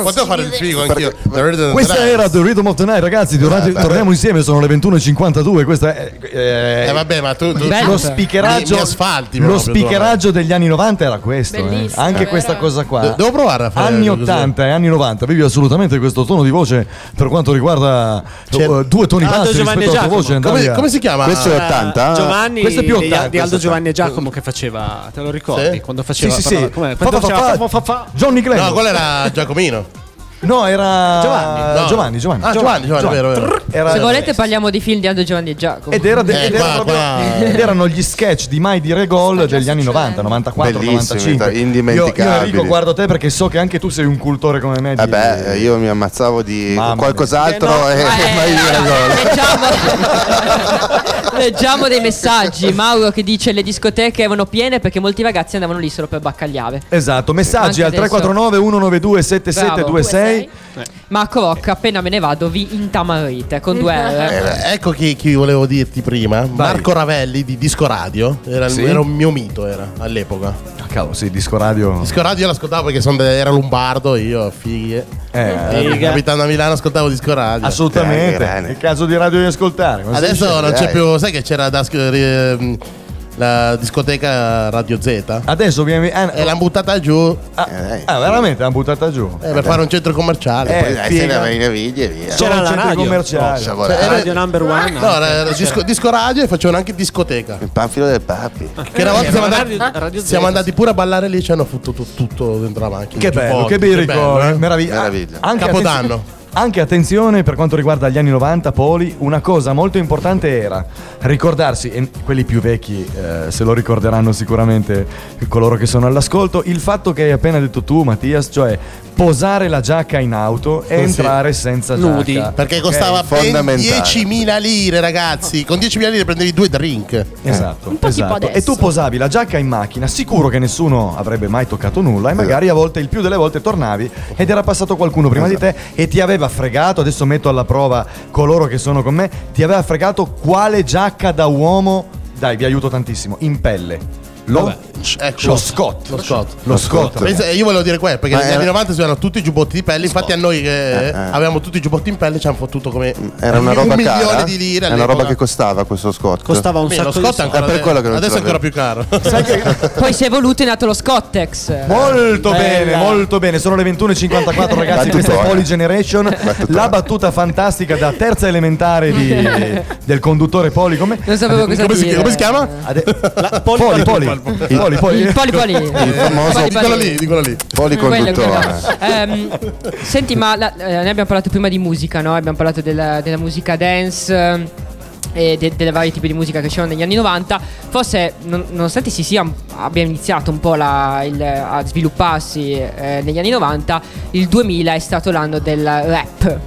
Potevo fare il figo anch'io. Questa era The Rhythm of the Night, ragazzi. tornate- torniamo insieme, sono le 21.52. Questa è. Eh, Eh, vabbè, ma tu, tu lo speakeraggio, mi, mi asfalti lo speakeraggio degli anni 90 era questo. eh. Anche vero? questa cosa qua. De- devo provare a fare Anni così. 80 e anni 90. Avevi assolutamente questo tono di voce per quanto riguarda eh, due toni Aldo bassi Giovanni rispetto e alla tua Giacomo. voce. Come- come si chiama? Questo è 80? Giovanni Questo è più di- 80, di Aldo questo è Giovanni e Giacomo che faceva, te lo ricordi? Sì? Quando faceva Sì, sì, sì. come- Fa, quando fa, faceva- fa, fa- fa- fa- Johnny Glenn. No, quello era Giacomino. No, era Giovanni. No. Giovanni, Giovanni. Ah, Giovanni, Giovanni, vero, vero. Era- Se volete parliamo di film di Aldo Giovanni e Giacomo. Ed, era de- Eh, ed qua- era proprio- qua- ed erano gli sketch di Mai dire gol degli anni 90, 94, Bellissimi, 95. indimenticabili. Io, io Enrico guardo te perché so che anche tu sei un cultore come me. di- Vabbè, io mi ammazzavo di Mamma qualcos'altro mia. e Eh, mai dire gol. Leggiamo, leggiamo dei messaggi. Mauro che dice le discoteche erano piene perché molti ragazzi andavano lì solo per baccagliave. Esatto, messaggi Anche al adesso. 349 192 7726. Marco Rocca, appena me ne vado, vi intamarite con due R. Eh, ecco chi, chi volevo dirti prima. Marco Ravelli di Disco Radio. Era, il- Sì? era un mio mito era, all'epoca. Ah, cavolo, sì, disco radio. Disco Radio io l'ascoltavo perché son de- era lombardo, io fighe. Eh, Eh, abitando a Milano ascoltavo Disco Radio. Assolutamente. Grande. È il caso di radio di ascoltare. Adesso non dai. c'è più, sai che c'era da, sc- ri- la discoteca Radio Z? Adesso viene. ah, E l'hanno buttata giù ah, Eh, ah, veramente l'hanno buttata giù. eh, per fare un centro commerciale. Eh, Poi figa. se in Naviglia e via. Sono C'era la radio. commerciali. Cioè, La volare. Radio number one. No, era, era disco, disco radio e facevano anche discoteca. Il panfilo del papi. Che una volta siamo, Radio- andati, Radio siamo andati pure a ballare lì, ci hanno fottuto tutto dentro la macchina. Che bello, che bei ricordi. Meraviglia. Meraviglia. Anche Capodanno. Anche attenzione per quanto riguarda gli anni 90, Poli, una cosa molto importante era ricordarsi, e quelli più vecchi eh, se lo ricorderanno sicuramente coloro che sono all'ascolto, il fatto che hai appena detto tu Mattias, cioè posare la giacca in auto e Sì. entrare senza Nudi. giacca. Perché costava ben fondamentale. 10.000 lire, ragazzi. Con 10.000 lire prendevi due drink. Esatto, Un po' tipo esatto. E tu posavi la giacca in macchina, sicuro che nessuno avrebbe mai toccato nulla e magari a volte, il più delle volte tornavi ed era passato qualcuno prima di te e ti aveva fregato, adesso metto alla prova coloro che sono con me, ti aveva fregato quale giacca da uomo, dai vi aiuto tantissimo, in pelle. Lo, Ecco. lo Scott. Lo Scott. Lo Scott. Pensa- io volevo dire questo perché Ma negli era- anni 90 si avevano tutti i giubbotti di pelle. Infatti, a noi che Eh, eh. avevamo tutti i giubbotti in pelle ci hanno fottuto come Era una un roba milione cara. di lire. È una roba all'epoca. che costava questo Scott. Costava un Beh, lo sacco di Scott è soldi. ancora, È per quello che non adesso ce è ancora più caro. Poi si è evoluto e è nato lo Scottex. Molto bene, molto bene. Sono le 21.54 ragazzi, questa è Battutone. Poly Generation. La battuta fantastica da terza elementare di- del conduttore Poli. Come, Non sapevo cosa Come si, dire. come si chiama? Ade- La- Poli, Poli, Poli, Poli, Poli. Il poli poli. Il famoso Poli, poli. lì, di quello lì. Quello, policonduttore. quello. Ehm, senti, ma la- eh, noi abbiamo parlato prima di musica, no? Abbiamo parlato della, della musica dance. ehm, E de- delle varie tipi di musica che c'erano negli anni 90, forse non- nonostante si sia abbia iniziato un po' la- il- a svilupparsi eh, negli anni 90, il 2000 è stato l'anno del rap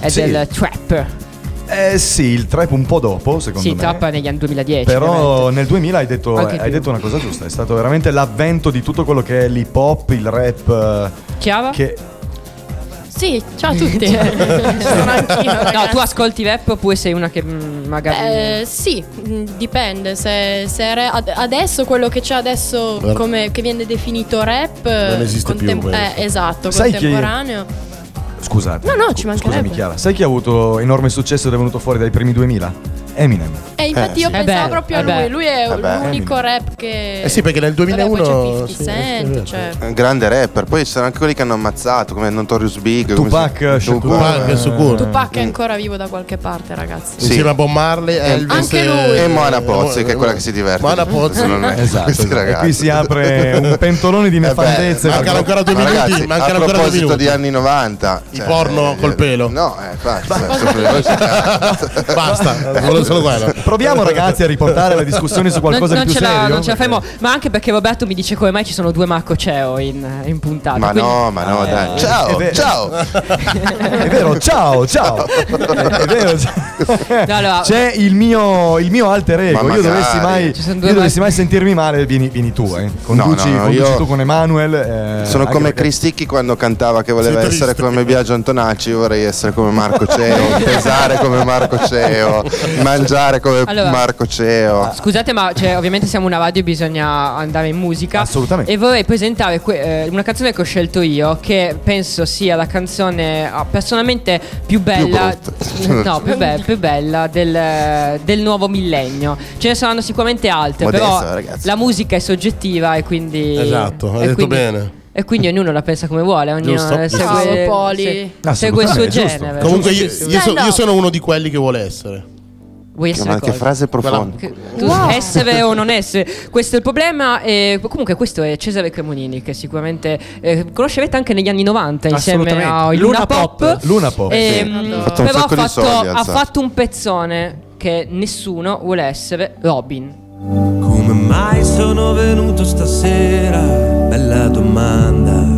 e Sì. del trap. Eh sì, il trap un po' dopo, secondo Sì, me. trap negli anni 2010. Però ovviamente. nel 2000 hai detto, hai più. detto una cosa giusta, è stato veramente l'avvento di tutto quello che è l'hip hop, il rap. eh, Chiava? Che Sì, ciao a tutti. Sono anch'io. No, ragazzi. tu ascolti rap oppure sei una che mm, magari. Eh, sì, mh, dipende. Se, se ad- adesso quello che c'è adesso come che viene definito rap Non esiste più quello. eh, esatto, Sai contemporaneo. Scusate. No, no, ci mancherebbe. Scusami Chiara, sai chi ha avuto enorme successo ed è venuto fuori dai primi 2000? Eminem. E infatti Eh, io sì. pensavo Eh beh, proprio a eh beh. lui. Lui è Eh beh. l'unico rap che. Eh sì, perché nel Vabbè, 2001 poi c'è 50 sì, Cent, cioè. Un grande rapper. Poi ci sono anche quelli che hanno ammazzato, come Notorious Big. Tupac, si- Shakur. Tupac, Shakur. Tupac è ancora vivo da qualche parte, ragazzi. Sì. Insieme a Bob Marley, Elvis Anche e- lui. E Moana Pozzi, che è quella che si diverte. Moana Pozzi. Non è- Esatto, esatto. E qui si apre un pentolone di Eh nefandezze. mancano ancora due minuti, ragazzi, mancano a ancora due proposito minuti. di anni 90 Il porno col pelo. no eh, infatti, Basta, volevo solo quello. Proviamo ragazzi a riportare la discussione su qualcosa non, di non più serio. non ce la faremo. Ma anche perché Roberto mi dice come mai ci sono due Marco Ceo in, in puntata. ma quindi- no ma no Eh, dai è ciao vero. ciao È vero, ciao, ciao. È vero. No, allora- C'è il mio, il mio alter ego. Ma Io dovessi mai, io dovessi mai sentirmi male, vieni, vieni tu. Eh. Conduci, No, no, no, conduci io- tu con Emanuel. eh, sono come perché- Cristicchi quando cantava che voleva essere come Biagio Antonacci io vorrei essere come Marco Ceo pesare come Marco Ceo mangiare come Allora- Marco Ceo. Scusate, ma cioè, ovviamente siamo una radio e bisogna andare in musica. Assolutamente. E vorrei presentare que- eh, una canzone che ho scelto io, che penso sia la canzone ah, personalmente più bella. no, più, be- più bella del, del nuovo millennio. Ce ne saranno sicuramente altre, Modesta, però ragazzi. la musica è soggettiva e quindi. Esatto, hai detto quindi- bene. E quindi ognuno la pensa come vuole, ognuno segue, Bravo, Poli. se- segue il suo genere. Comunque io, io so- io sono uno di quelli che vuole essere. Vuoi essere Ma che cosa? frase profonda. Che- tu essere o non essere, questo è il problema. E comunque, questo è Cesare Cremonini, che sicuramente eh, conoscerete anche negli anni 90 insieme a Luna Luna Pop. Pop. Luna Pop, Ehm, sì. Fatto però di fatto, soldi, ha fatto un pezzone che nessuno vuole essere Robin. Come mai sono venuto stasera? Bella domanda.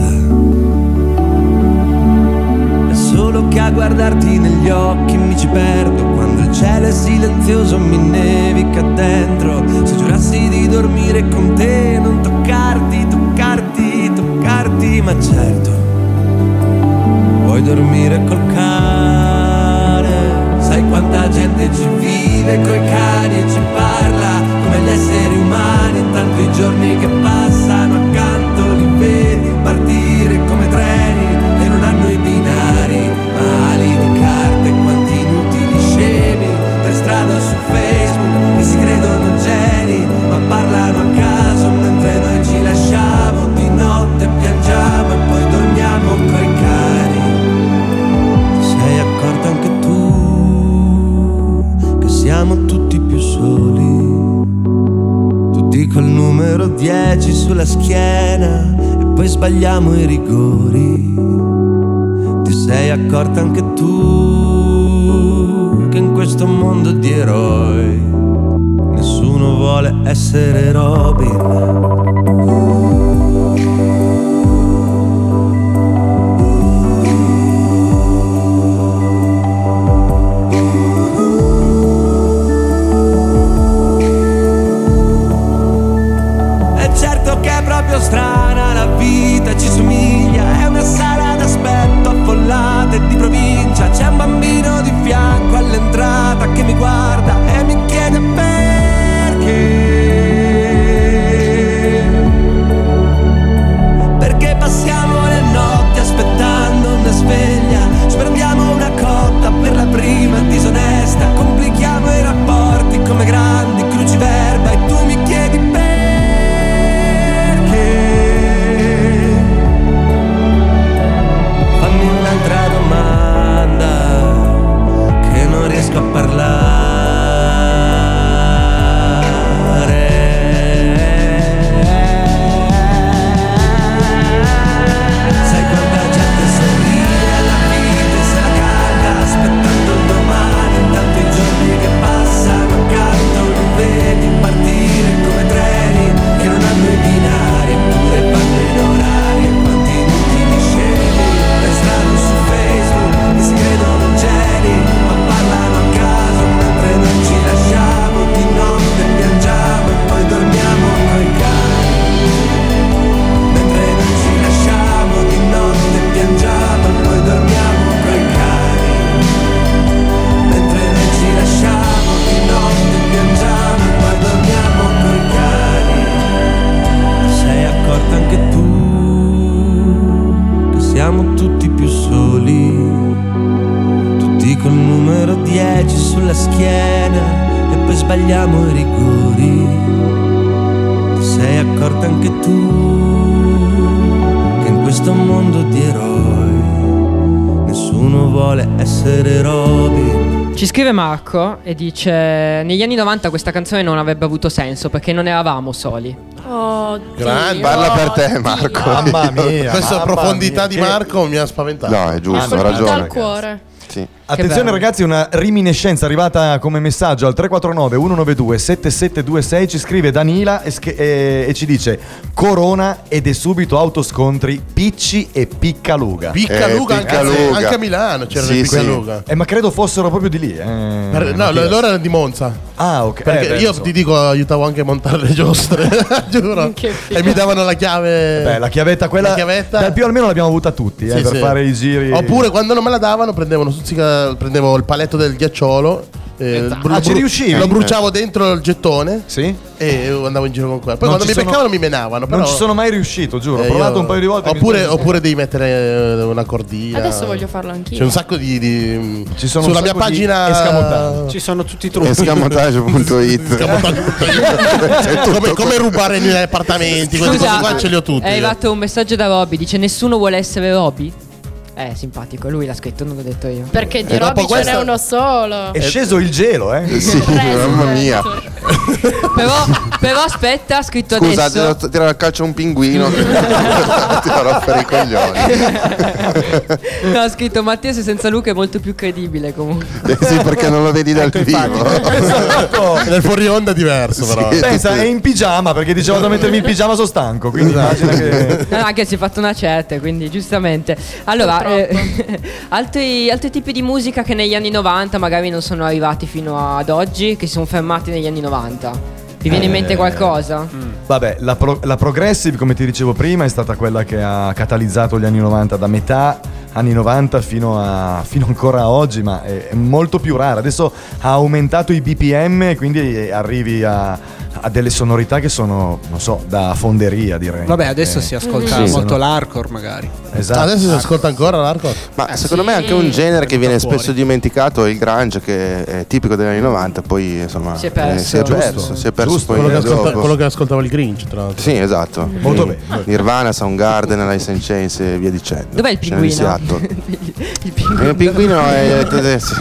A guardarti negli occhi mi ci perdo quando il cielo è silenzioso mi nevica dentro. Se giurassi di dormire con te, non toccarti, toccarti, toccarti, ma certo. Vuoi dormire col cane? Sai quanta gente ci vive coi cani e ci parla come gli esseri umani. Intanto i giorni che passano accanto li vedi partire parlano a caso mentre noi ci lasciamo di notte piangiamo e poi dormiamo coi cani. Ti sei accorta anche tu che siamo tutti più soli? Tutti col numero 10 sulla schiena e poi sbagliamo i rigori. Ti sei accorta anche tu che in questo mondo di eroi vuole essere Robin. E dice: Negli anni 90 questa canzone non avrebbe avuto senso perché non eravamo soli. Grande. Parla per te, Marco. Mamma mia. Questa mamma profondità mia, di che- Marco mi ha spaventato. No, è giusto, ha Colpito ragione. al cuore. Sì. Attenzione ragazzi, una riminescenza arrivata come messaggio al 349 192 7726 ci scrive Danila e, sch- e- e ci dice Corona ed è subito autoscontri Picci e Piccaluga. Piccaluga, anche, Piccaluga. anche a Milano c'era Sì, il sì. Piccaluga. Eh, ma credo fossero proprio di lì. eh, Per- No, loro erano di Monza. Ah, ok. Perché Eh, io ti dico, aiutavo anche a montare le giostre, giuro. E mi davano la chiave. Beh, la chiavetta quella La chiavetta. dal più almeno l'abbiamo avuta tutti eh, Sì, per sì. fare i giri. Oppure quando non me la davano, stuzzica- prendevo il paletto del ghiacciolo. eh, lo Ah, ci bru- riuscivi? Lo bruciavo dentro il gettone. Sì? E andavo in giro con quello. Poi Non quando ci mi sono- beccavano mi menavano. Non però- ci sono mai riuscito, giuro. Ho eh, provato io- un paio di volte. mi Oppure, sono- oppure devi mettere eh, una cordina. Adesso voglio farlo anch'io. C'è un sacco di. di- Ci sono sulla un mia sacco di pagina. escamotage. Ci sono tutti i trucchi. Escamotage.it come, come rubare negli appartamenti. Queste cose qua ce le ho tutte. È arrivato un messaggio da Robby, dice nessuno vuole essere Robby? Eh, simpatico, lui l'ha scritto, non l'ho detto io. Perché di E dopo Robby ce questa- n'è uno solo. È sceso il gelo, eh? Sì, mamma mia. Però, però aspetta, ha scritto Scusa, adesso. tiro, tiro a calcio un pinguino. Ti a rompere i coglioni. No, ha scritto Mattia se senza Luca è molto più credibile comunque. Eh sì, perché non lo vedi dal vivo. Esatto. Nel fuori onda è diverso, però. Sì. Pensa, è in pigiama perché diceva da mettermi in pigiama sono stanco. Quindi immagina che. No, anche si è fatto una certa, quindi giustamente. Allora, eh, altri, altri tipi di musica che negli anni 90 magari non sono arrivati fino ad oggi, che si sono fermati negli anni 90. Vi viene in mente Eh, qualcosa? Vabbè, la, pro- la progressive, come ti dicevo prima, è stata quella che ha catalizzato gli anni 90 da metà anni 90 fino, a, fino ancora a oggi, ma è, è molto più rara. Adesso ha aumentato i BPM e quindi arrivi a, a delle sonorità che sono, non so, da fonderia direi. Vabbè, adesso Eh, si ascolta sì, molto sono- l'hardcore magari. Esatto. Adesso si ascolta ancora l'arco? Ma secondo me anche un genere che viene spesso dimenticato è il grunge, che è tipico degli anni 90, poi insomma Si è perso. eh, si è perso, Giusto. si è perso Giusto, quello, che ascolta- dopo. quello che ascoltava il Grinch, tra l'altro. Sì, esatto. Molto Quindi bene. Nirvana, Soundgarden, Alice in Chains e via dicendo. Dov'è il pinguino? Seattle. il pinguino. Il pinguino è. sì.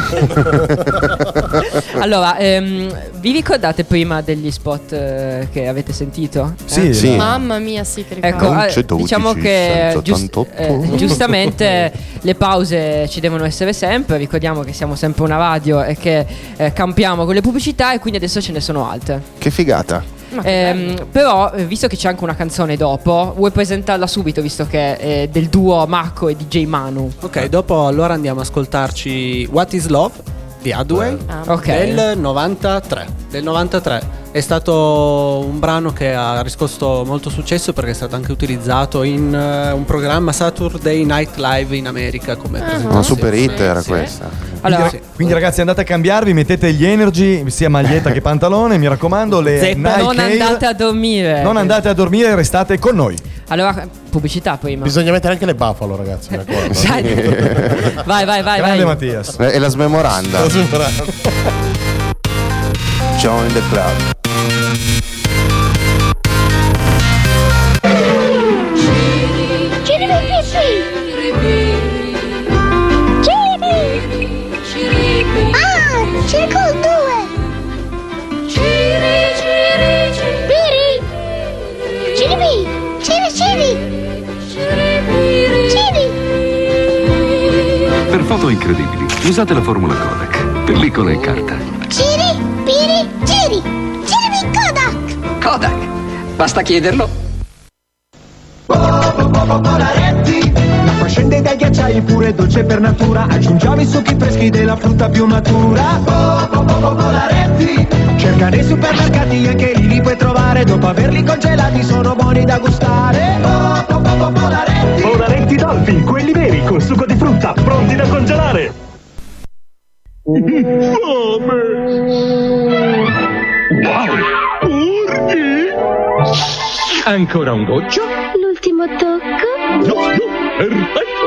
Allora, ehm, vi ricordate prima degli spot eh, che avete sentito? Sì, Eh? Sì. Mamma mia, sì che ricordo. Ecco, eh, c'è 12, diciamo che giust- 88. eh, giustamente le pause ci devono essere sempre, ricordiamo che siamo sempre una radio e che eh, campiamo con le pubblicità e quindi adesso ce ne sono altre. Che figata. Ehm, però, eh, visto che c'è anche una canzone dopo, vuoi presentarla subito visto che è del duo Marco e DJ Manu? Ok, dopo allora andiamo a ascoltarci What is Love di Hadway Ah, Ok. del 93. Del 93. È stato un brano che ha riscosso molto successo perché è stato anche utilizzato in eh, un programma Saturday Night Live in America come presentazione. Una super hit era Sì. questa. Allora, Quindi, quindi, ragazzi andate a cambiarvi, mettete gli energy, sia maglietta che pantalone, mi raccomando, le Zeppa. Nike non Air. andate a dormire. Non andate a dormire, restate con noi. Allora, pubblicità prima. Bisogna mettere anche le buffalo, ragazzi. mi raccomando. Vai, vai, vai, Grande vai. Mattias. E la smemoranda. Join the club. Foto incredibili, usate la formula Kodak, pellicola e carta. Ciri, piri, ciri. Ciri Kodak. Kodak. Basta chiederlo. L'acqua scende dai ghiacciai pure dolce per natura Aggiungiamo i succhi freschi della frutta più matura Popolaretti Cerca nei supermercati anche lì li puoi trovare Dopo averli congelati sono buoni da gustare Popolaretti Polaretti Dolphin, quelli veri, con succo di frutta, pronti da congelare. Wow! Urti! Ancora un goccio? L'ultimo tocco. No, no, perfetto!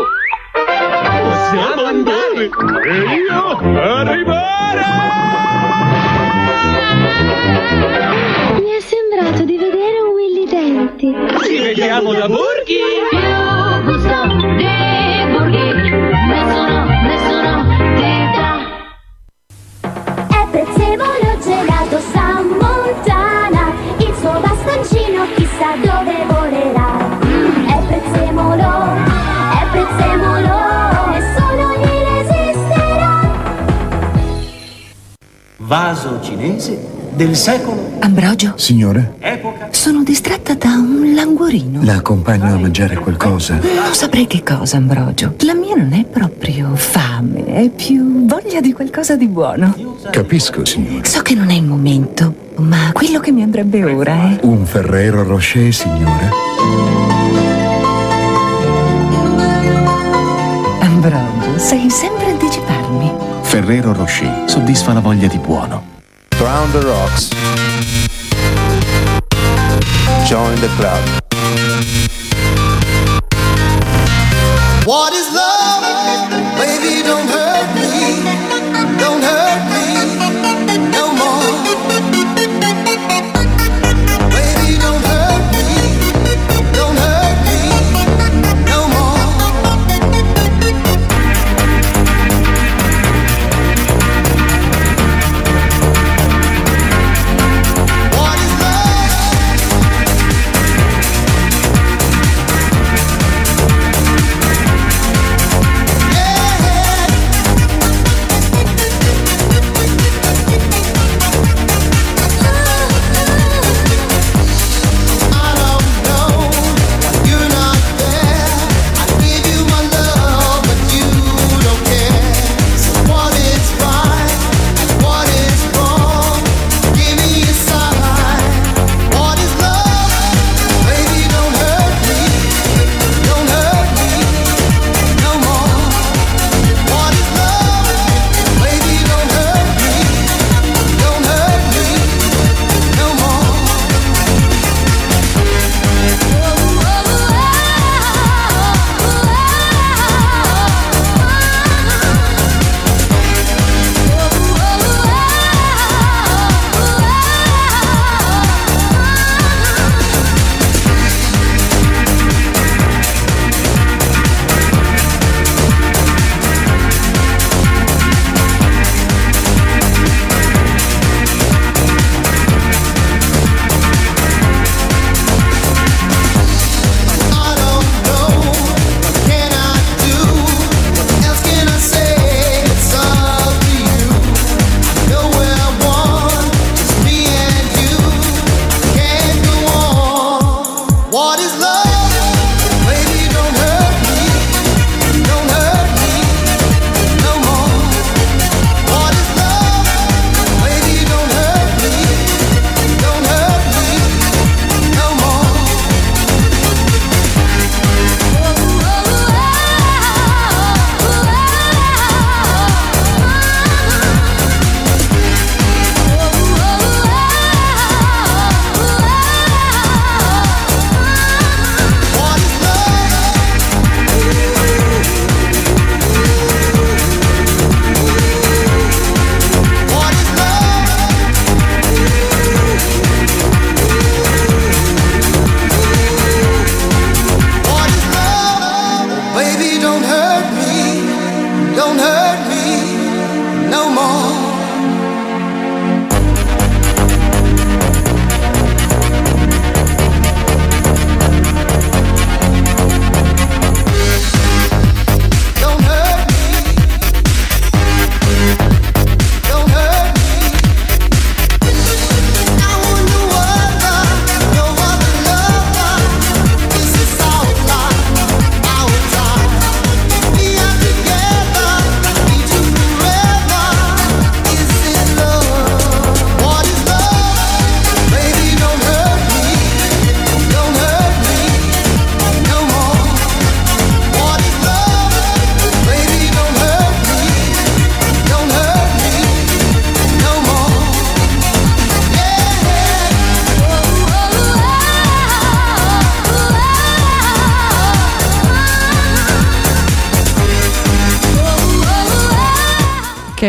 Possiamo andare! E io arrivare! Mi è sembrato di vedere un Willy Denti. Ci vediamo da Borghi! Più gusto di Borghi. Nessuno, nessuno dà. È prezzemolo gelato San Montana. Il suo bastoncino chissà dove vaso cinese del secolo Ambrogio, Signore? sono distratta da un languorino. La accompagno a mangiare qualcosa? Non saprei che cosa, Ambrogio. La mia non è proprio fame, è più voglia di qualcosa di buono. Capisco, signore. So che non è il momento, ma quello che mi andrebbe ora è. Un Ferrero Rocher, signore? Ambrogio, sai sempre. Ferrero Rocher soddisfa la voglia di buono. Round the rocks. Join the club. What is love?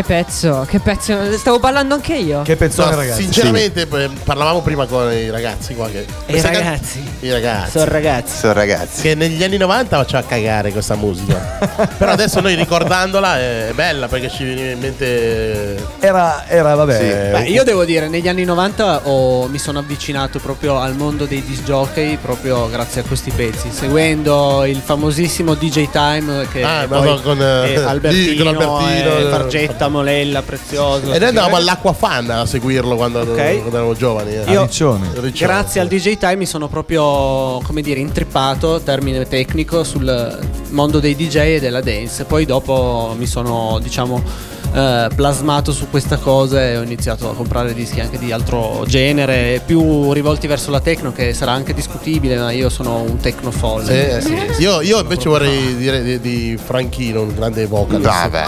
Pezzo, che pezzo. Stavo ballando anche io. Che pezzone, No, ragazzi. Sinceramente, eh, parlavamo prima con i ragazzi qua. Che i questa can- ragazzi? I ragazzi. Sono ragazzi. Sono ragazzi. Che negli anni 90 faceva cagare questa musica. Però adesso noi ricordandola è bella perché ci viene in mente. Era, era vabbè. Beh, io devo dire, negli anni 90 ho- mi sono avvicinato proprio al mondo dei disc jockey proprio grazie a questi pezzi, seguendo il famosissimo DJ Time che Ah, poi con, eh, Albertino, con Albertino, e eh, Fargetta camomilla prezioso. E noi andavamo all'acqua fan a seguirlo quando, Ok. quando eravamo giovani. eh. Io, Riccione. grazie al DJ Time, mi sono proprio, come dire, intrippato, termine tecnico, sul mondo dei DJ e della dance. Poi dopo mi sono, diciamo, eh, plasmato su questa cosa e ho iniziato a comprare dischi anche di altro genere, più rivolti verso la techno, che sarà anche discutibile, ma io sono un techno folle. Sì, sì. Io, io invece vorrei dire di, di Franchino, un grande vocalist. Vabbè.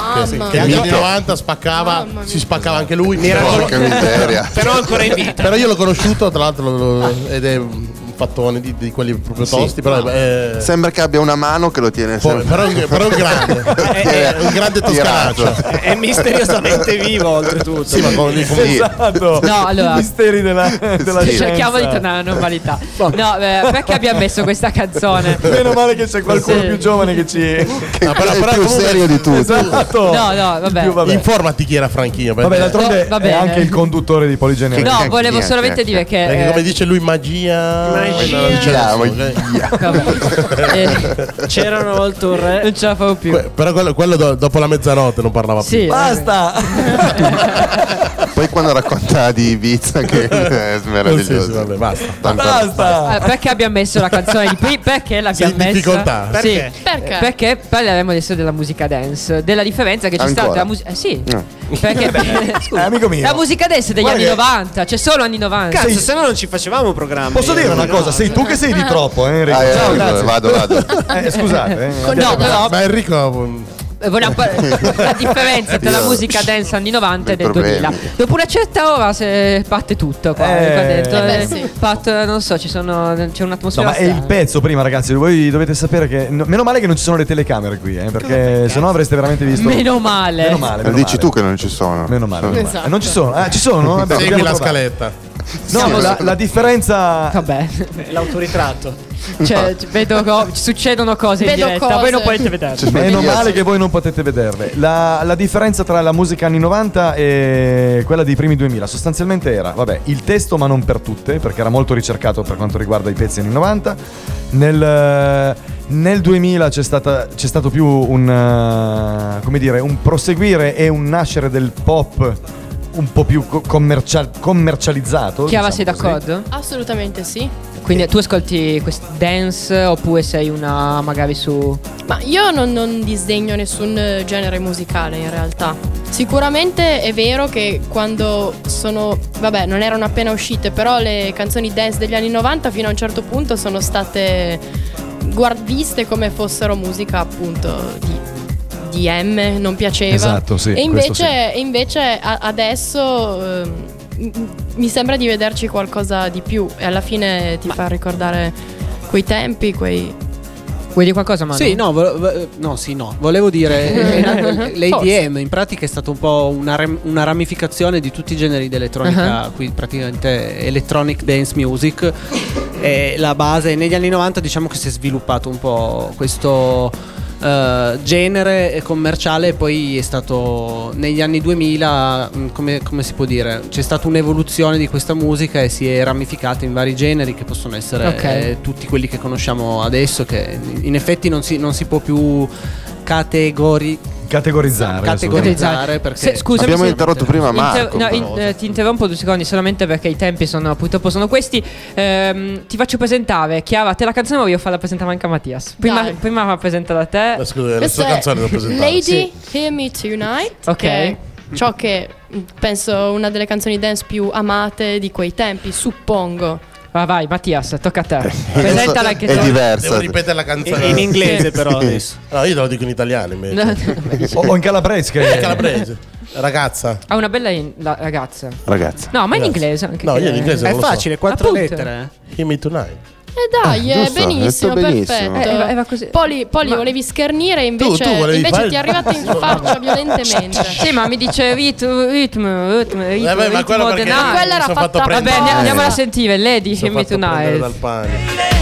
Che, negli anni 90 spaccava, si spaccava anche lui. Mi Però- Porca miseria. Però ancora in vita. Però io l'ho conosciuto, tra l'altro, ed è un fattone di, di quelli proprio Sì. tosti. Però è, è- Sembra che abbia una mano che lo tiene Poi- sempre. però, è un- però è un grande, è un grande toscanaccio. È misteriosamente vivo, oltretutto. Sì, ma con Esatto. No, allora- I misteri della, della Sì, scienza. Cerchiamo di tornare alla normalità. No, eh, perché abbiamo messo questa canzone? Meno male che c'è qualcuno Sì. più giovane che ci. No, però- è però più comunque- serio di tutti. Esatto. No, no, vabbè. Più, vabbè. Informati chi era Franchino. perché- Vabbè, d'altronde No, va è anche il conduttore di Poligenere. No, Che- volevo niente, solamente dire che. perché eh, come dice lui, magia. Magia. Magia, vabbè. Eh, C'era una volta un re. non ce la favo più. Que- Però quello, quello do- dopo la mezzanotte non parlava Sì, più. Basta! Poi quando racconta di Ibiza che è Sì, meraviglioso. sì, vabbè, basta. Tanto- Basta! Eh, perché abbiamo messo la canzone di qui? Perché l'abbiamo messa? difficoltà? Sì. Perché? Perché? Perché parleremo adesso della musica dance, della differenza che c'è Ancora? stata la musica. Eh sì. No. Perché Eh, amico mio. la musica dance degli Guarda anni che- 90, c'è solo anni 90. Cazzo, se no non ci facevamo programmi. Posso dire una cosa? Sei tu che sei di troppo, eh, Enrico? Ah, eh, Ciao, eh, grazie. vado, vado. Eh, scusate, eh. No, però Ma Enrico. Eh, vogliamo par- la differenza tra la musica dance anni 90 e del 2000. problemi. Dopo una certa ora se parte tutto qua, Eh. qua dentro. Eh beh, eh, sì. parte- non so, ci sono, c'è No, un'atmosfera ma è il pezzo prima, ragazzi. Voi dovete sapere che. no, meno male che non ci sono le telecamere qui, eh, perché sennò avreste veramente visto. Meno male. Meno male. Lo Meno dici male. tu che non ci sono. Meno male. meno male. Esatto. Eh, non ci sono. Ah, ci sono? Vabbè, Segui la scaletta. No, la, la differenza. Vabbè, L'autoritratto. Cioè, vedo co- succedono cose in Vedo diretta, cose. voi non potete vederle. Meno male che voi non potete vederle. La, la differenza tra la musica anni 90 e quella dei primi 2000 sostanzialmente era, vabbè, il testo ma non per tutte, perché era molto ricercato per quanto riguarda i pezzi anni 90. Nel, nel 2000 c'è, stata- c'è stato più un, come dire, un proseguire e un nascere del pop un po' più co- commercial- commercializzato. Chiara, diciamo sei così. d'accordo? Assolutamente sì. Quindi tu ascolti questi dance oppure sei una magari su... Ma io non, non disdegno nessun eh, genere musicale in realtà. Sicuramente è vero che quando sono, vabbè, non erano appena uscite, però le canzoni dance degli anni 90 fino a un certo punto sono state guard- viste come fossero musica appunto di, di M, non piaceva. Esatto, sì, E invece, e invece adesso ehm, mi sembra di vederci qualcosa di più e alla fine ti fa ricordare quei tempi, quei... Vuoi dire qualcosa, Manu? Sì, no, vo- vo- no, sì, no. Volevo dire, eh, eh, l'ADM in pratica è stato un po' una, rem- una ramificazione di tutti i generi di elettronica, Uh-huh. qui praticamente electronic dance music. La base negli anni 90 diciamo che si è sviluppato un po' questo eh, genere commerciale e poi è stato negli anni 2000, mh, come, come si può dire, c'è stata un'evoluzione di questa musica e si è ramificata in vari generi che possono essere Ok. eh, tutti quelli che conosciamo adesso, che in effetti non si, non si può più categori- Categorizzare. categorizzare perché Se- scusami Abbiamo se- interrotto prima Inter- Marco. no, però. in- eh, ti interrompo due secondi solamente perché i tempi sono purtroppo sono questi. Ehm, ti faccio presentare, Chiara, te la canzone voglio farla presentare anche a Mattias. Prima, Dai. prima fa presentare a te. Eh, Scusa, la Questa sua canzone l'ho presentata. Lady Sì. Hear Me Tonight. Ok. ciò che mh, penso una delle canzoni dance più amate di quei tempi, suppongo. Vai, vai, Mattias, tocca a te. Presentala anche è tu. diversa. Devo ripetere la canzone. in inglese però adesso. No, io te lo dico in italiano invece. O, o in calabrese. Che... calabrese. Ragazza. Ha una bella in- la- ragazza. Ragazzi. No, ma in inglese anche. No, io in inglese È non lo so. facile, quattro Appunto. lettere. Hear me tonight. E dai, Ah, è giusto, benissimo, benissimo. perfetto. Eh, era- era così. Poli, Poli, Ma- volevi schernire, invece, tu volevi invece fare- ti è arrivato in faccia violentemente. Sì, ma mi dice ritmo, ritmo, ritmo, ritmo, Eh, beh, ma quello ritmo perché the night. quella era mi sono fatta apposta. prendere. Vabbè, andiamo- Eh. andiamola a sentire. Lady, Mi sono hear me fatto prendere tonight. dal pane.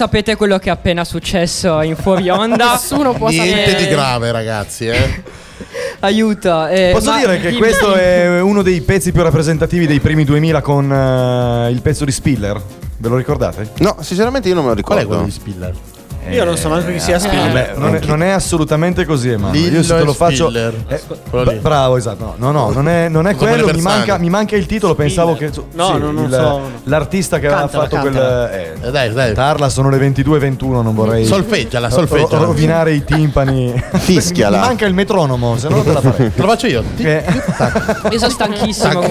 Sapete quello che è appena successo in fuori onda. Nessuno può Niente sapere. di grave, ragazzi, eh. Aiuto. eh, Posso ma dire che questo è uno dei pezzi più rappresentativi dei primi 2000 con eh, il pezzo di Spiller? Ve lo ricordate? No, sinceramente io non me lo ricordo. Qual è quello di Spiller? Io non so manco chi sia Spiller. Vabbè, non, è, non è assolutamente così, Emanuele. Io se te lo faccio. Spiller. Eh, lì. bravo, esatto. No, no, no, non è, non è quello. Mi manca, mi manca il titolo. Pensavo che. No, no, non il- so. L'artista che aveva fatto cantala. quel. Eh, Eh, dai, dai. Tarla sono le 22.21. Non vorrei. Solfeggiala, ro- solfeggiala. rovinare i timpani. Fischiala. Mi manca il metronomo, se no te la farei. Te lo faccio io. Che- Io sono stanchissimo.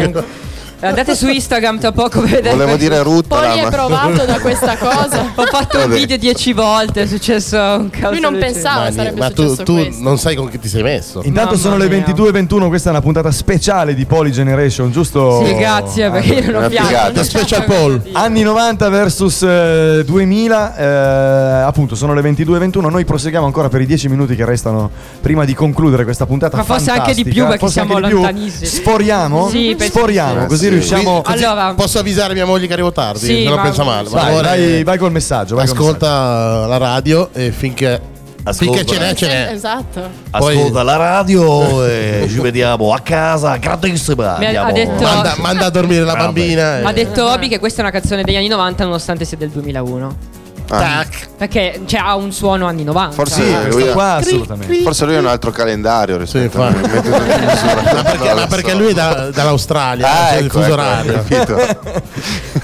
Andate su Instagram tra poco vedete. Volevo dire ruttala, Poi è ma... provato da questa cosa. Ho fatto un video dieci volte, è successo un caso. Lui non pensava Ma, sarebbe ma tu, successo tu non sai con chi ti sei messo. Intanto Mamma sono le mia. 22.21. Questa è una puntata speciale di Poly Generation, giusto? Sì, grazie, perché io non ho pianto. Special dire. Anni 90 versus eh, 2000, eh, appunto sono le 22.21, noi proseguiamo ancora per i 10 minuti che restano prima di concludere questa puntata Ma forse anche di fantastica. più, perché Forse siamo lontanissimi. Sforiamo? Sì, Sforiamo, così Eh, sì. riusciamo... Così Allora- posso avvisare mia moglie che arrivo tardi, Sì, se non ma- pensa male. Vai, favore, vai, vai col messaggio. Vai col ascolta la radio e finché, finché ce n'è, ce n'è. Esatto. Poi- Ascolta la radio e ci vediamo a casa, grandissima. Ha- detto- Manda, manda a dormire la bambina. e- Ha detto Obi che questa è una canzone degli anni 90 nonostante sia del 2001. Ah, Perché cioè, ha un suono anni 90. Forse, Sì, lui ha, qua assolutamente. forse lui ha un altro calendario rispetto a infatti. me. Mette tutto in misura. Ma perché, ma lui è da- dall'Australia, Ah, cioè il ecco, fuso ecco, orario. capito.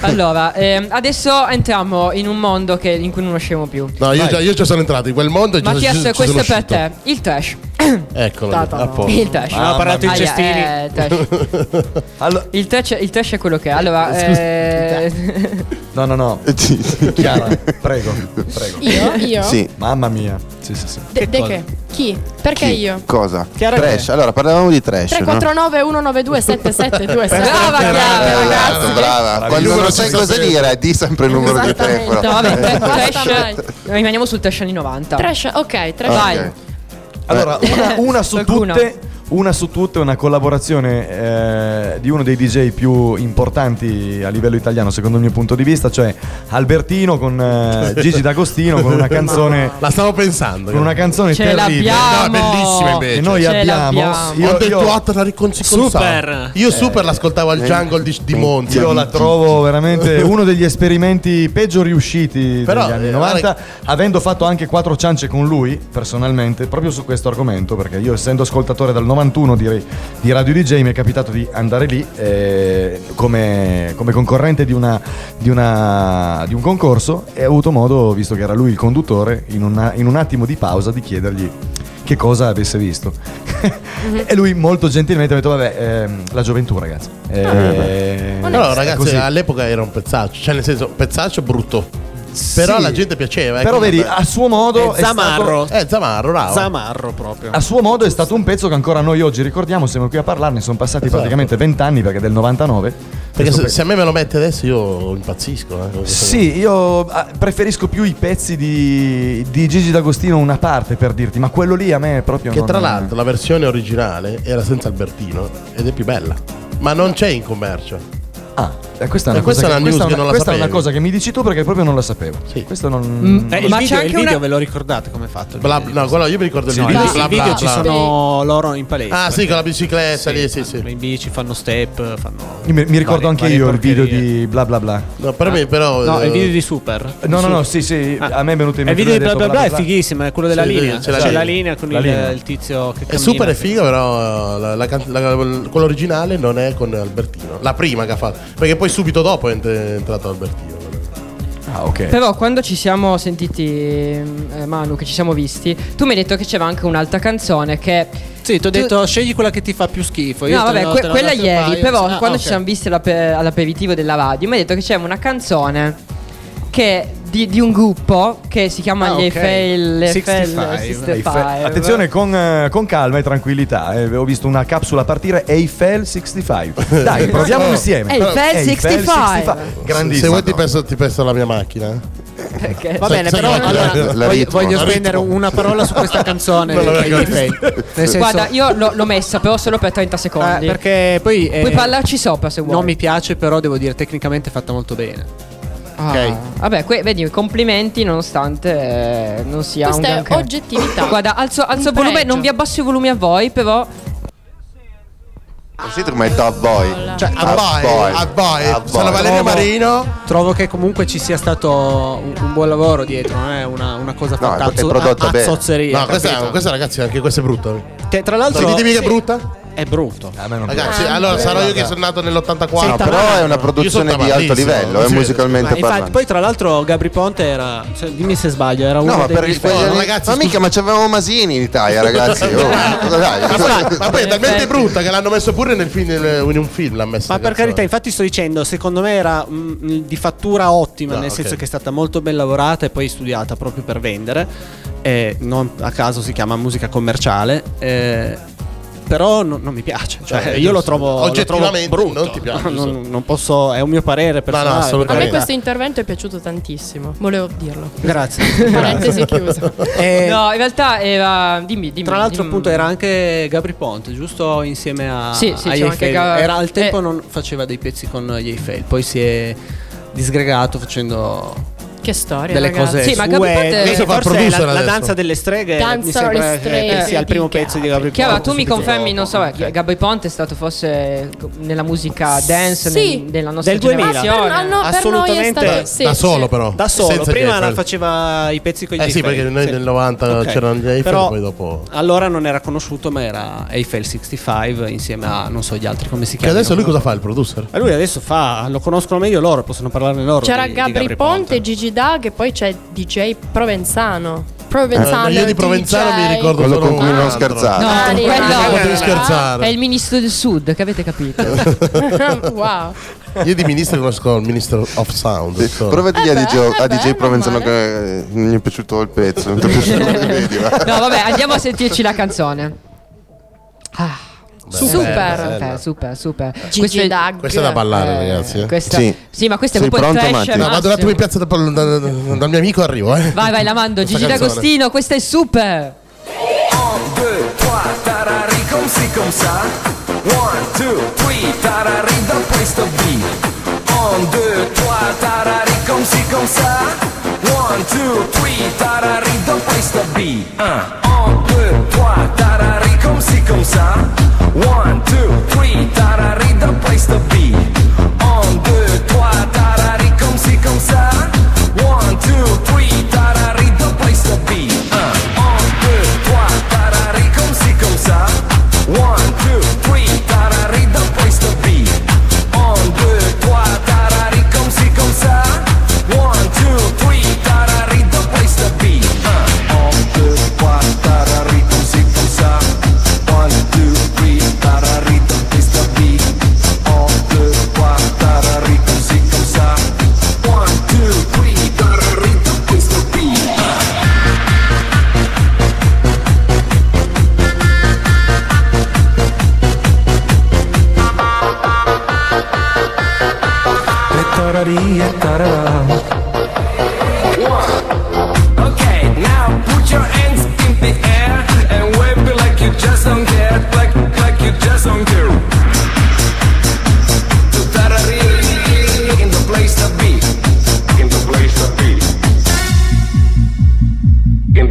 Allora, ehm, adesso entriamo in un mondo che- in cui non usciamo più. No, io, già, io ci sono entrato in quel mondo e ci- Mattias, ci, ci questo sono è per uscito. te. Il trash. Eccolo, Ta, lì, ta, a ta. posto. Il trash. Abbiamo parlato di Aia, cestini. eh, trash. Allora, Il trash, il trash è quello che è. Allora, eh, no, no, no. Chiara, prego, prego. Io? Io? Sì. Mamma mia. Sì, sì, sì. De, de che? Chi? Perché Chi? io? Cosa? Chiara trash. Allora, parlavamo di trash. no? 349 192 7726 Brava, Chiara, Brava, brava. Quando non sai cosa dire, di sempre il numero di Esattamente. telefono. no, vabbè. Basta mai. trash. Rimaniamo sul trash anni 90. Trash, ok, trash. Vai. Allora, una, una su Qualcuno? tutte, una su tutte, una collaborazione eh, di uno dei DJ più importanti a livello italiano, secondo il mio punto di vista, cioè Albertino con eh, Gigi D'Agostino con una canzone. La stavo pensando. Con una canzone Ce terribile. l'abbiamo. No, è bellissima invece. Che noi Ce abbiamo. l'abbiamo. Io, Ho del io- la riconciliazione. Super. Io super l'ascoltavo al jungle di, di Monza. io la trovo veramente uno degli esperimenti peggio riusciti Però, degli anni eh, 90, guarda- avendo fatto anche quattro ciance con lui personalmente, proprio su questo argomento, perché io essendo ascoltatore dal 91 di, di Radio DJ mi è capitato di andare lì eh, come, come concorrente di, una, di, una- di un concorso e ho avuto modo, visto che era lui il conduttore, in, una- in un attimo di pausa di chiedergli che cosa avesse visto. e lui molto gentilmente ha detto, vabbè, ehm, la gioventù ragazzi. Eh, Però è ragazzi così. all'epoca era un pezzaccio, cioè nel senso pezzaccio brutto. Però Sì. la gente piaceva. eh, Però vedi, a suo modo È Zamarro. Eh, Zamarro, bravo. Zamarro proprio. A suo modo è stato un pezzo che ancora noi oggi ricordiamo, siamo qui a parlarne, sono passati Esatto. praticamente 20 anni perché è del 99. Perché se, pe- se a me me lo mette adesso io impazzisco. eh. Sì, io ah, preferisco più i pezzi di, di Gigi D'Agostino una parte per dirti, ma quello lì a me proprio Che non- tra l'altro la versione originale era senza Albertino ed è più bella. Ma non c'è in commercio. Ah, eh, questa è E una, questa cosa, è una che, questa è che una- non la questa è una cosa che mi dici tu perché proprio non la sapevo. Sì. Questo non. Mm, Eh, il Ma c'è video, anche il video una- ve lo ricordate come è fatto? il Bla- video no, quello io mi ricordo il Sì, video. nel Bla, video bla, ci bla. sono loro in palestra. Ah, sì, con la bicicletta lì, sì, sì. In bici fanno step, fanno. Io mi, mi ricordo varie- anche varie io il video di bla bla bla. No, per me però... No, eh, il video di Super. No, no, no, sì, sì, Ah. a me è venuto in mente. il video di bla bla bla è fighissimo, è quello della Sì, linea. c'è C'è, la linea. con il, il tizio che È cammina. super figo, però la- quello originale non è con Albertino. La prima che ha fatto. Perché poi subito dopo è ent- è entrato Albertino. Ah, ok. Però quando ci siamo sentiti, eh, Manu, che ci siamo visti, tu mi hai detto che c'era anche un'altra canzone che... Sì, ti ho Tu- detto scegli quella che ti fa più schifo. Io no, vabbè, que- quella ieri, paio. però Ah, quando ok. ci siamo visti all'ape- all'aperitivo della radio, mi hai detto che c'è una canzone che di, di un gruppo che si chiama Ah, gli ok. Eiffel, le 65. Eiffel 65. Eiffel- Attenzione con, eh, con calma e tranquillità. eh, ho visto una capsula partire Eiffel 65. Dai, proviamo insieme. Eiffel 65. Grandissimo. Se vuoi ti pesto, ti pesto la mia macchina. Perché- Va bene, però allora, la voglio, ritmo. voglio La spendere ritmo. una parola su questa canzone. Senso, Guarda, io l'ho, l'ho messa però solo per 30 eh, secondi. perché poi eh, Puoi parlarci sopra se vuoi. non mi piace, però devo dire tecnicamente è fatta molto bene. Ah, ok. Vabbè, que- vedi, complimenti nonostante eh, non sia Questa un è granché. oggettività. Guarda, alzo, alzo il volume, non vi abbasso i volumi a voi, però Considero come top boy. Cioè, a boy, a. A Sono. Valerio Trovo- Marino. Trovo che comunque ci sia stato un, un buon lavoro dietro, non è una, una cosa No, fatta è a, zo- prodotta a- a bene. zozzeria. No, questa, capito? questa ragazzi, anche questa è brutta. Che tra l'altro ditemi che è sì, brutta. È brutto. A me non Ragazzi, Ah, allora sarò io che sono nato nell'84. No, però è una produzione di alto livello, è musicalmente Ma infatti, parlando. poi tra l'altro Gabri Ponte era. cioè, dimmi se sbaglio, era uno No, ma dei per il No, anni- ragazzi, Ma mica, ma c'avevamo Masini in Italia, ragazzi. Oh, cosa dai? Ma poi, ma poi è talmente brutta che l'hanno messo pure nel film, nel- in un film. L'ha messa Ma per carità, infatti sto dicendo, secondo me era mm, di fattura ottima, No, nel ok. senso che è stata molto ben lavorata e poi studiata proprio per vendere. E non a caso si chiama musica commerciale. eh, però non, non mi piace, cioè Eh, io lo trovo, lo trovo Oggettivamente brutto. non ti piace, non, non posso, è un mio parere personale. assolutamente. A me questo intervento è piaciuto tantissimo. Volevo dirlo. Grazie. Parentesi chiusa. Eh, No, in realtà era. Dimmi, dimmi. Tra l'altro, dimmi. appunto, era anche Gabri Ponte, giusto? Insieme a Sì, sì, agli c'era anche Eiffel. Ga- Era al tempo eh. non faceva dei pezzi con gli Eiffel, poi si è disgregato facendo Che storia, delle ragazzi. cose Sì, ma. Gabri Ponte- Eh, fa forse la, la adesso. danza delle streghe Danzano mi sembra le che- streghe che sia il primo pezzo di Gabri Chiara, Ponte. tu mi confermi, non so, che Gabri Ponte è stato forse nella musica dance Sì. nel- della nostra Del 2000. generazione. Ah, per, no, per noi è Assolutamente. stato sì, da solo però. Da solo, Senza prima faceva i pezzi con gli Eh sì, Eiffel. perché noi Sì. nel 90 Ok. c'erano gli Eiffel, Però poi dopo... allora non era conosciuto, ma era Eiffel 65 insieme a non so gli altri come si Che chiamano. adesso lui cosa fa, il producer? Lui adesso fa, lo conoscono meglio loro, possono parlarne loro. C'era di- di Gabri, Ponte, Gigi Dag e poi c'è DJ Provenzano. Provenzano. Eh, io di Provenzano DJ. mi ricordo Quello con cui non altro. scherzate. No, Ah, quello Devi ah, scherzare. è il ministro del sud, che avete capito? wow. Io di ministro conosco il Minister of Sound. Sì, solo. Provati Eh a beh, DJ, eh a DJ Provenzano che eh, non gli è piaciuto il pezzo. No, vabbè, andiamo a sentirci la canzone. Ah, Super. super, super, Questo è- Dag. Questa è da ballare, eh, ragazzi. eh. questa- Sì. sì, ma questo è Sei proprio il pronto, trash Matti? No, vado un attimo in piazza da- da- da- dal mio amico arrivo, eh. Vai, vai, la mando. Questa Gigi canzone. D'Agostino, questa è super. 1, 2, 3, tarari comme si comme ça 1, 2, 3, tarari dopo questo beat 1, 2, 3, tarari comme si comme ça 1, 2, 3, tarari dopo questo beat 1, 2, 3, tarari come si comme ça 1, 2, 3, tarari dopo questo beat 1, 2, 3, tarari come si comme ça 1, 2, 3, tarari dopo questo beat 1, 2, 3, tarari come si comme ça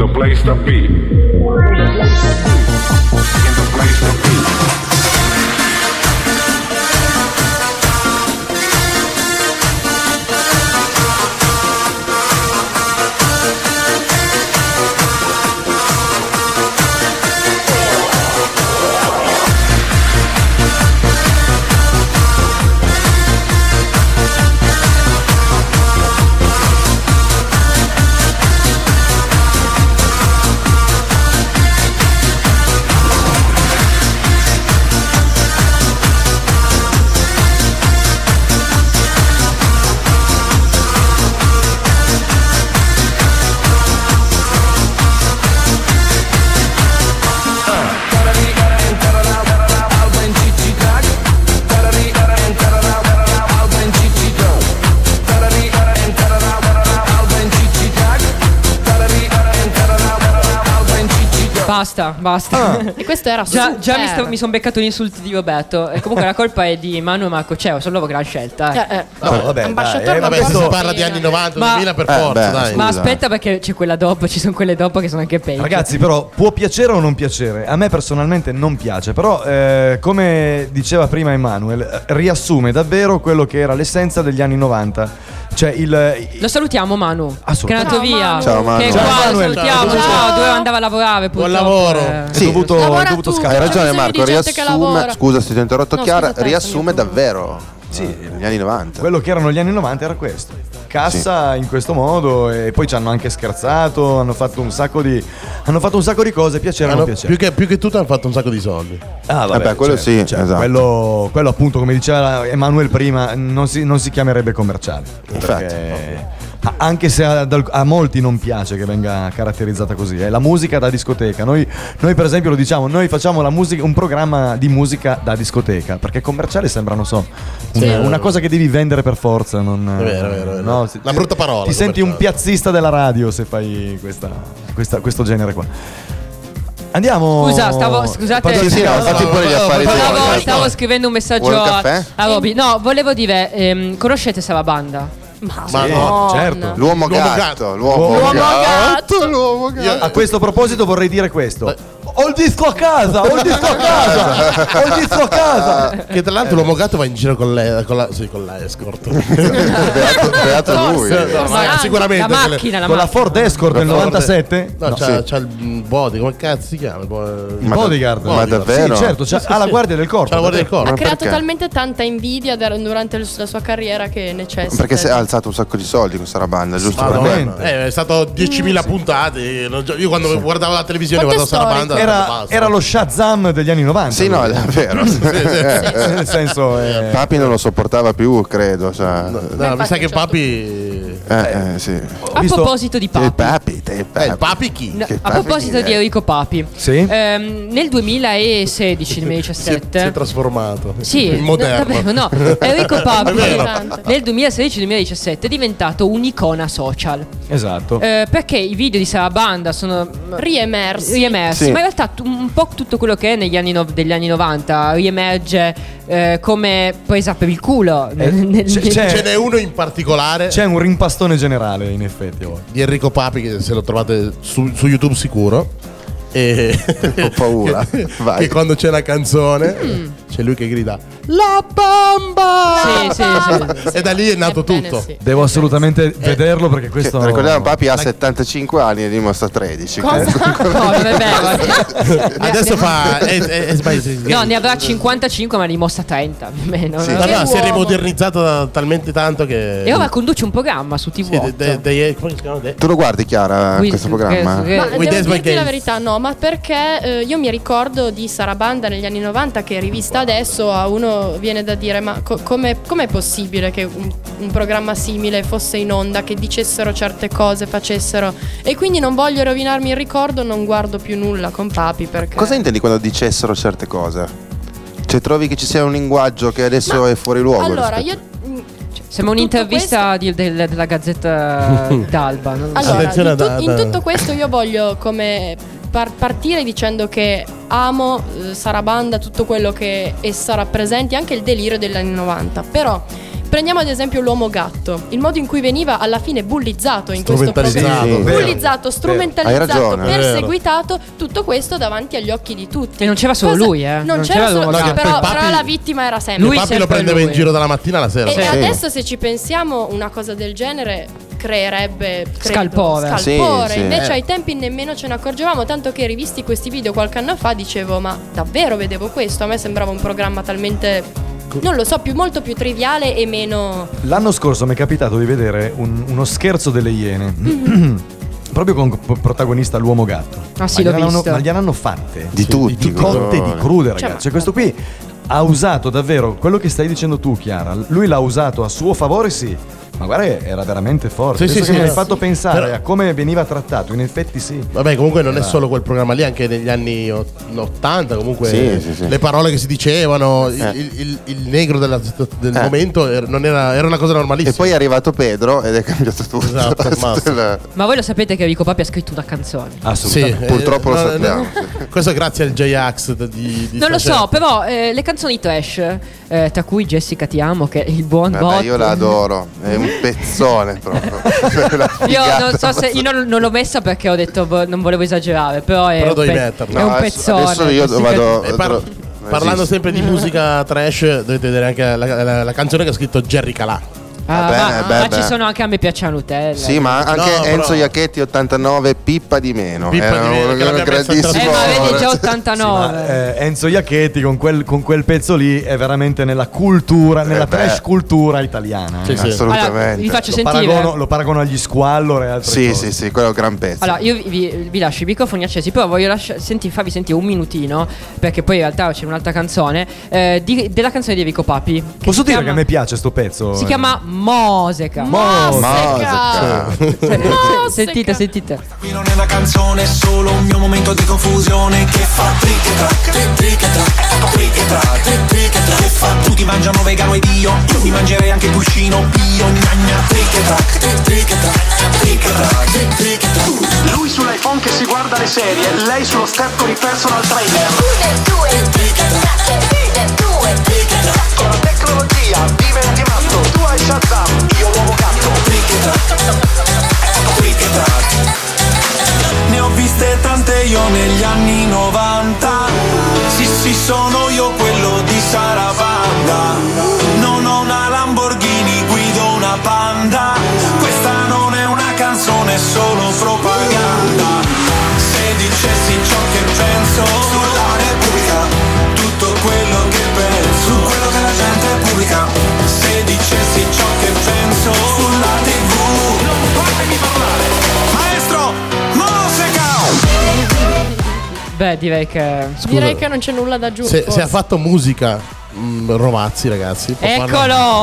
the place to be, in the place to be. Basta, basta. E questo era Già, già mi, mi sono beccato l'insulto di Roberto. E comunque la colpa è di Manu e Marco Ceo. Sono loro che l'hanno scelta. eh. Eh, eh. No, vabbè, Ambasciatore dai, eh, vabbè, non si può parla di anni 90, Ma- 2000 per Eh, forza, beh, dai. Ma Scusa. aspetta, perché c'è quella dopo. Ci sono quelle dopo che sono anche peggio. Ragazzi, però può piacere o non piacere? A me personalmente non piace, però eh, come diceva prima Emanuel, eh, riassume davvero quello che era l'essenza degli anni 90. Cioè il, Lo salutiamo, Manu. Che è Assolutamente. andato Ciao, via. Manu. Ciao, Manu. Che Ciao, qua lo Manuel. salutiamo. Ciao. Ciao, doveva andare a lavorare. Buon purtroppo, lavoro. eh. è dovuto, Lavora è dovuto tu. scappare. Hai ragione Marco, riassume, scusa se ti ho interrotto No, Chiara, scusa te, riassume io. davvero sì, gli anni 90. Quello che erano gli anni 90 era questo. Cassa in questo modo e poi ci hanno anche scherzato, hanno fatto un sacco di hanno fatto un sacco di cose, piacere o Hanno- non piacere. più, che, più che tutto hanno fatto un sacco di soldi. Ah, Vabbè, quello sì, esatto. quello, quello appunto, come diceva Emanuele prima, non si, non si chiamerebbe commerciale. Infatti. Perché- anche se alc- a, molti non piace che venga caratterizzata così, è la musica da discoteca. Noi, noi, per esempio lo diciamo, noi facciamo la musica, un programma di musica da discoteca, perché commerciale sembra, non so, un- Sì. una cosa che devi vendere per forza. Non, È vero, è vero, è vero. no, si- Una brutta parola, Ti senti un piazzista della radio se fai questa- questa- questo genere qua. Andiamo. Scusa, stavo- scusate. Sì, sì, no, fatti pure gli affari tuoi. Stavo, stavo scrivendo un messaggio un a, a Roby. No, volevo dire, ehm, conoscete Sarabanda? Ma, Ma Sì, no. certo. L'uomo, L'uomo gatto, gatto. l'uomo, L'uomo gatto, l'uomo gatto. A questo proposito vorrei dire questo. Ho il disco a casa, ho il disco a casa, ho il disco a casa. Che tra l'altro l'uomo gatto va in giro con lei, con la, sì, con l'escort. Beato, beato lui. No, ma sicuramente La macchina, la Con la. Ford Escort del La Ford- 97? No, No, c'ha, sì. c'ha il body, come cazzo si chiama? Il bo- il Ma da- bodyguard. ma davvero? Sì, certo, c'ha- ha la guardia del corpo. La guardia del corpo. ha creato perché? talmente tanta invidia durante la sua carriera che necessita. Perché si è alzato un sacco di soldi con sta banda, giusto? per Madonna. Eh, è stato 10.000 puntate. non- Io quando guardavo la televisione Quanto guardavo Sarabanda. Era, era lo Shazam degli anni 90. Sì, no, è vero. Nel senso, eh, Papi non lo sopportava più, credo. Cioè. No, mi infatti sa che certo- Papi. Eh, eh, sì. A visto- proposito di Te papi. papi, te Eh, papi. il Papi chi? No, Che a papi proposito chi di? Enrico Papi, Sì? ehm, nel 2016, Si è, 2017, si è trasformato. Sì, in moderno. no, no, Enrico Papi nel 2016-2017 è diventato un'icona social. esatto. Eh, perché i video di Sarabanda sono Riemersi. riemersi, Sì. ma in realtà tu- un po' tutto quello che è negli anni no- degli anni 90 riemerge eh, come presa per il culo. Eh, nel- c'è- Ce n'è uno in particolare C'è un rimpastone generale, in effetti. oh. di Enrico Papi che se lo trovate su, su YouTube sicuro. E Ho paura. Vai. che quando c'è la canzone Mm. C'è lui che grida La bamba! Sì, sì, sì. E da lì è nato Ebbene tutto. sì. Devo assolutamente vederlo perché Che, questo. ricordiamo, Papi ha 75 anni e dimostra 13. No, non è vero. Adesso fa. È, è, è. No, ne avrà 55, ma ne mostra 30 più o meno. Sì. no? No, no, si è rimodernizzato talmente tanto che. E ora conduce un programma su TV. Sì, de- de- de- Tu lo guardi, Chiara, Qui- questo programma? che- Ma With devo dirti la verità, no, ma perché eh, io mi ricordo di Sarabanda negli anni 90 che rivista adesso a uno viene da dire ma co- come com'è possibile che un, un programma simile fosse in onda, che dicessero certe cose, facessero e quindi non voglio rovinarmi il ricordo, non guardo più nulla con Papi perché Cosa intendi quando dicessero certe cose? Cioè, trovi che ci sia un linguaggio che adesso Ma- è fuori luogo? Allora, rispetto- io Sembra un'intervista di- del- della Gazzetta d'Alba. non. Allora, in, tu- in tutto questo io voglio come par- partire dicendo che amo eh, Sarabanda, tutto quello che essa rappresenti, anche il delirio degli anni 90. Però prendiamo ad esempio l'uomo gatto, il modo in cui veniva alla fine bullizzato in questo programma. Sì. Bullizzato, strumentalizzato, ragione, perseguitato, tutto questo davanti agli occhi di tutti. E non c'era solo Cosa- lui, eh. Non, Non c'era c'era solo sì, gatto. però, Papi- però la vittima era sempre Lui Papi lo prendeva lui. in giro dalla mattina alla sera. e Sì. adesso se ci pensiamo una cosa del genere creerebbe credo, Scalpore. scalpore. Sì, sì. Invece Eh. ai tempi nemmeno ce ne accorgevamo tanto che rivisti questi video qualche anno fa dicevo ma davvero vedevo questo a me sembrava un programma talmente non lo so più molto più triviale e meno L'anno scorso mi è capitato di vedere un- uno scherzo delle Iene. Proprio con co- protagonista l'uomo gatto. Ah, sì, ma l'ho gliel'hanno- visto. Ma gliel'hanno fatte. Di tutti, Di cotte di crude. crude, Cioè, ragazzi. Cioè, questo qui ha usato davvero quello che stai dicendo tu, Chiara. Lui l'ha usato a suo favore, sì. Ma guarda, era veramente forte. Sì, sì, che sì. mi hai fatto pensare Però- a come veniva trattato, in effetti sì. Vabbè, comunque non è solo quel programma lì, anche negli anni ot- 80, comunque Sì, sì, sì. le parole che si dicevano, il, Eh. il- il- il negro della- del Eh. momento era, non era, era una cosa normalissima. E poi è arrivato Pedro ed è cambiato tutto. Esatto. Il- Ma voi lo sapete che Enrico Papi ha scritto una canzone? Sì, Assolutamente. eh, Purtroppo lo no, sappiamo, no, questo è grazie al J-Ax di, di Non lo so, però eh, le canzoni trash, eh, tra cui Jessica Ti amo, che è il buon Vabbè, bot. io la adoro, è un pezzone proprio. Una Io non so se io non, non l'ho messa perché ho detto boh, non volevo esagerare, però è, Però un, pe- metterla. è un No, adesso- pezzone. adesso io vado- par- parlando sempre di musica trash, dovete vedere anche la, la- la canzone che ha scritto Jerry Calà. Ah, Vabbè, ma, beh, ma beh. ci sono anche a me piace la Nutella. Sì, ma anche No, però- Enzo Iacchetti 89, pippa di meno. Pippa Era di meno, un, che l'abbiamo in grandissimo. Eh, ma vedi già amore. 89. Ma, eh, Enzo Iacchetti con quel, con quel pezzo lì è veramente nella cultura, nella Eh beh. trash cultura italiana. Sì, eh. sì. Assolutamente. Allora, vi faccio Lo sentire. paragono, lo paragono agli squallor e altre Sì, cose. sì, sì, quello è un gran pezzo. Allora, io vi, vi- vi lascio i microfoni accesi, però voglio lascia- senti- farvi sentire un minutino, perché poi in realtà c'è un'altra canzone, eh, di- della canzone di Enrico Papi. che Posso si dire chiama- che a me piace sto pezzo? Si chiama Moseca. Mosica. Sentite, sentite. Qui non è una canzone, è solo un mio momento di confusione che fa trick e track, trick, trick e track, trick e track, trick, trick e track. Che fa? Tutti mangiano vegano ed io, io mi mangerei anche il cuscino pio, gnagna, trick e track, trick, trick e track, trick e track, trick, trick e track. Lui sull'iPhone che si guarda le serie, lei sullo step con i personal trainer. Con la tecnologia diventi matto, tu hai Shazam, io l'uomo gatto. Ne ho viste tante io negli anni 90 Sì sì sono io quello di Sarabanda Non ho una Lamborghini, guido una Panda. Solo propaganda Beh, direi che. direi che non c'è nulla da aggiungere Se, se ha fatto musica, mm, Rovazzi, ragazzi. può Eccolo!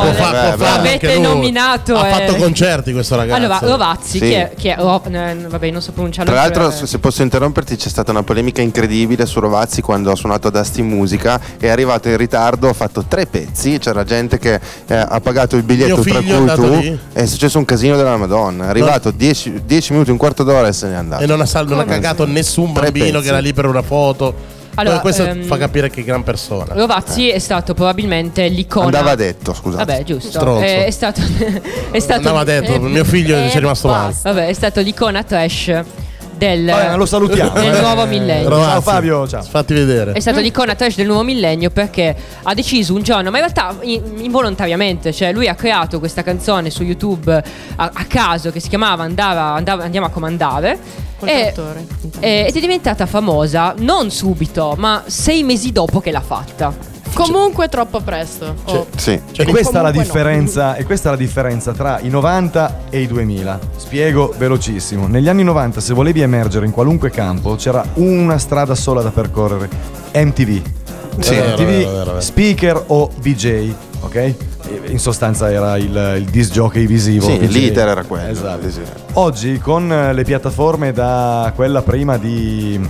può fa- Beh, può farlo Avete anche lui. nominato, Ha eh. fatto concerti questo ragazzo. Allora, Rovazzi, Sì. chi è? Chi è? Eh, vabbè, non so pronunciarlo. Tra l'altro, per- se posso interromperti, c'è stata una polemica incredibile su Rovazzi quando ha suonato ad Asti Musica. È arrivato in ritardo, ha fatto tre pezzi. C'era gente che eh, ha pagato il biglietto Mio tra figlio è cui andato tu. lì. È successo un casino della Madonna. È arrivato 10 minuti, un quarto d'ora e se n'è andato. E non ha, sal- non ha cagato nessun Tre bambino pezzi. che era lì per una foto. Allora, questo ehm, fa capire che gran persona. Rovazzi è stato probabilmente l'icona. Andava detto, scusate. Vabbè, giusto. Stronzo. Eh, È, stato. è stato Andava detto, mio figlio ci è rimasto male. Vabbè, è stato l'icona trash del. Vabbè, lo salutiamo. Del eh. nuovo millennio. Rovazzi, Ciao Fabio, ciao. Fatti vedere. È stato l'icona trash del nuovo millennio perché ha deciso un giorno, ma in realtà in- involontariamente, cioè lui ha creato questa canzone su YouTube a, a caso che si chiamava Andava- Andava- Andiamo a comandare. Col E, trattore. e- ed è diventata famosa non subito, ma sei mesi dopo che l'ha fatta. Comunque troppo presto. Oh. Sì. Cioè, E questa, è la Comunque no. differenza, e questa è la differenza tra i 90 e i 2000. Spiego velocissimo. Negli anni 90, se volevi emergere in qualunque campo, c'era una strada sola da percorrere: MTV. Sì. Vero, MTV, vero, vero, vero. speaker o VJ, ok? In sostanza era il, il disc jockey visivo. Sì, il leader era quello. Esatto. Oggi con le piattaforme da quella prima di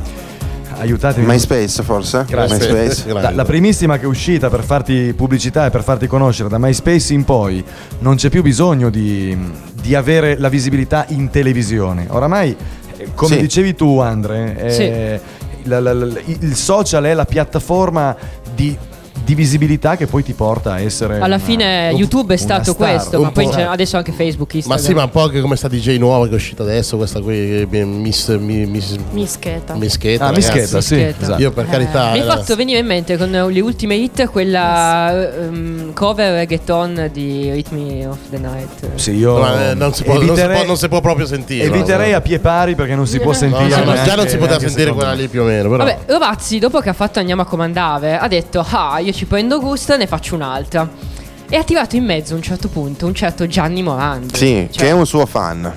aiutatemi. MySpace forse? Grazie. MySpace. La, la primissima che è uscita per farti pubblicità e per farti conoscere da MySpace in poi non c'è più bisogno di, di avere la visibilità in televisione. Oramai, eh, come Sì. dicevi tu, Andre, eh, la- la- la- il social è la piattaforma di, di visibilità che poi ti porta a essere. Alla una- fine un- YouTube è stato star. questo, ma poi adesso anche Facebook, Ma Instagram. sì, ma un po' anche come sta DJ nuova che è uscita adesso, questa qui, eh, Miss, mi- Miss Mischeta. Mischeta. Ah. Mischeta, sì, esatto. Io per carità. Mi hai era- fatto venire in mente con le ultime hit quella ehm, cover reggaeton di Rhythm of the Night. Sì, io Ma, eh, non, si può, non, si eviterei- può, non si può proprio sentire. Eviterei no? a pie pari perché non si può No, sentire. già non- neanche- già non si poteva sentire quella lì più o meno. Però. Vabbè, Rovazzi, dopo che ha fatto Andiamo a comandare, ha detto: Ah, io ci prendo gusto e ne faccio un'altra. E ha tirato in mezzo a un certo punto un certo Gianni Morandi. Sì, Cioè, che è un suo fan.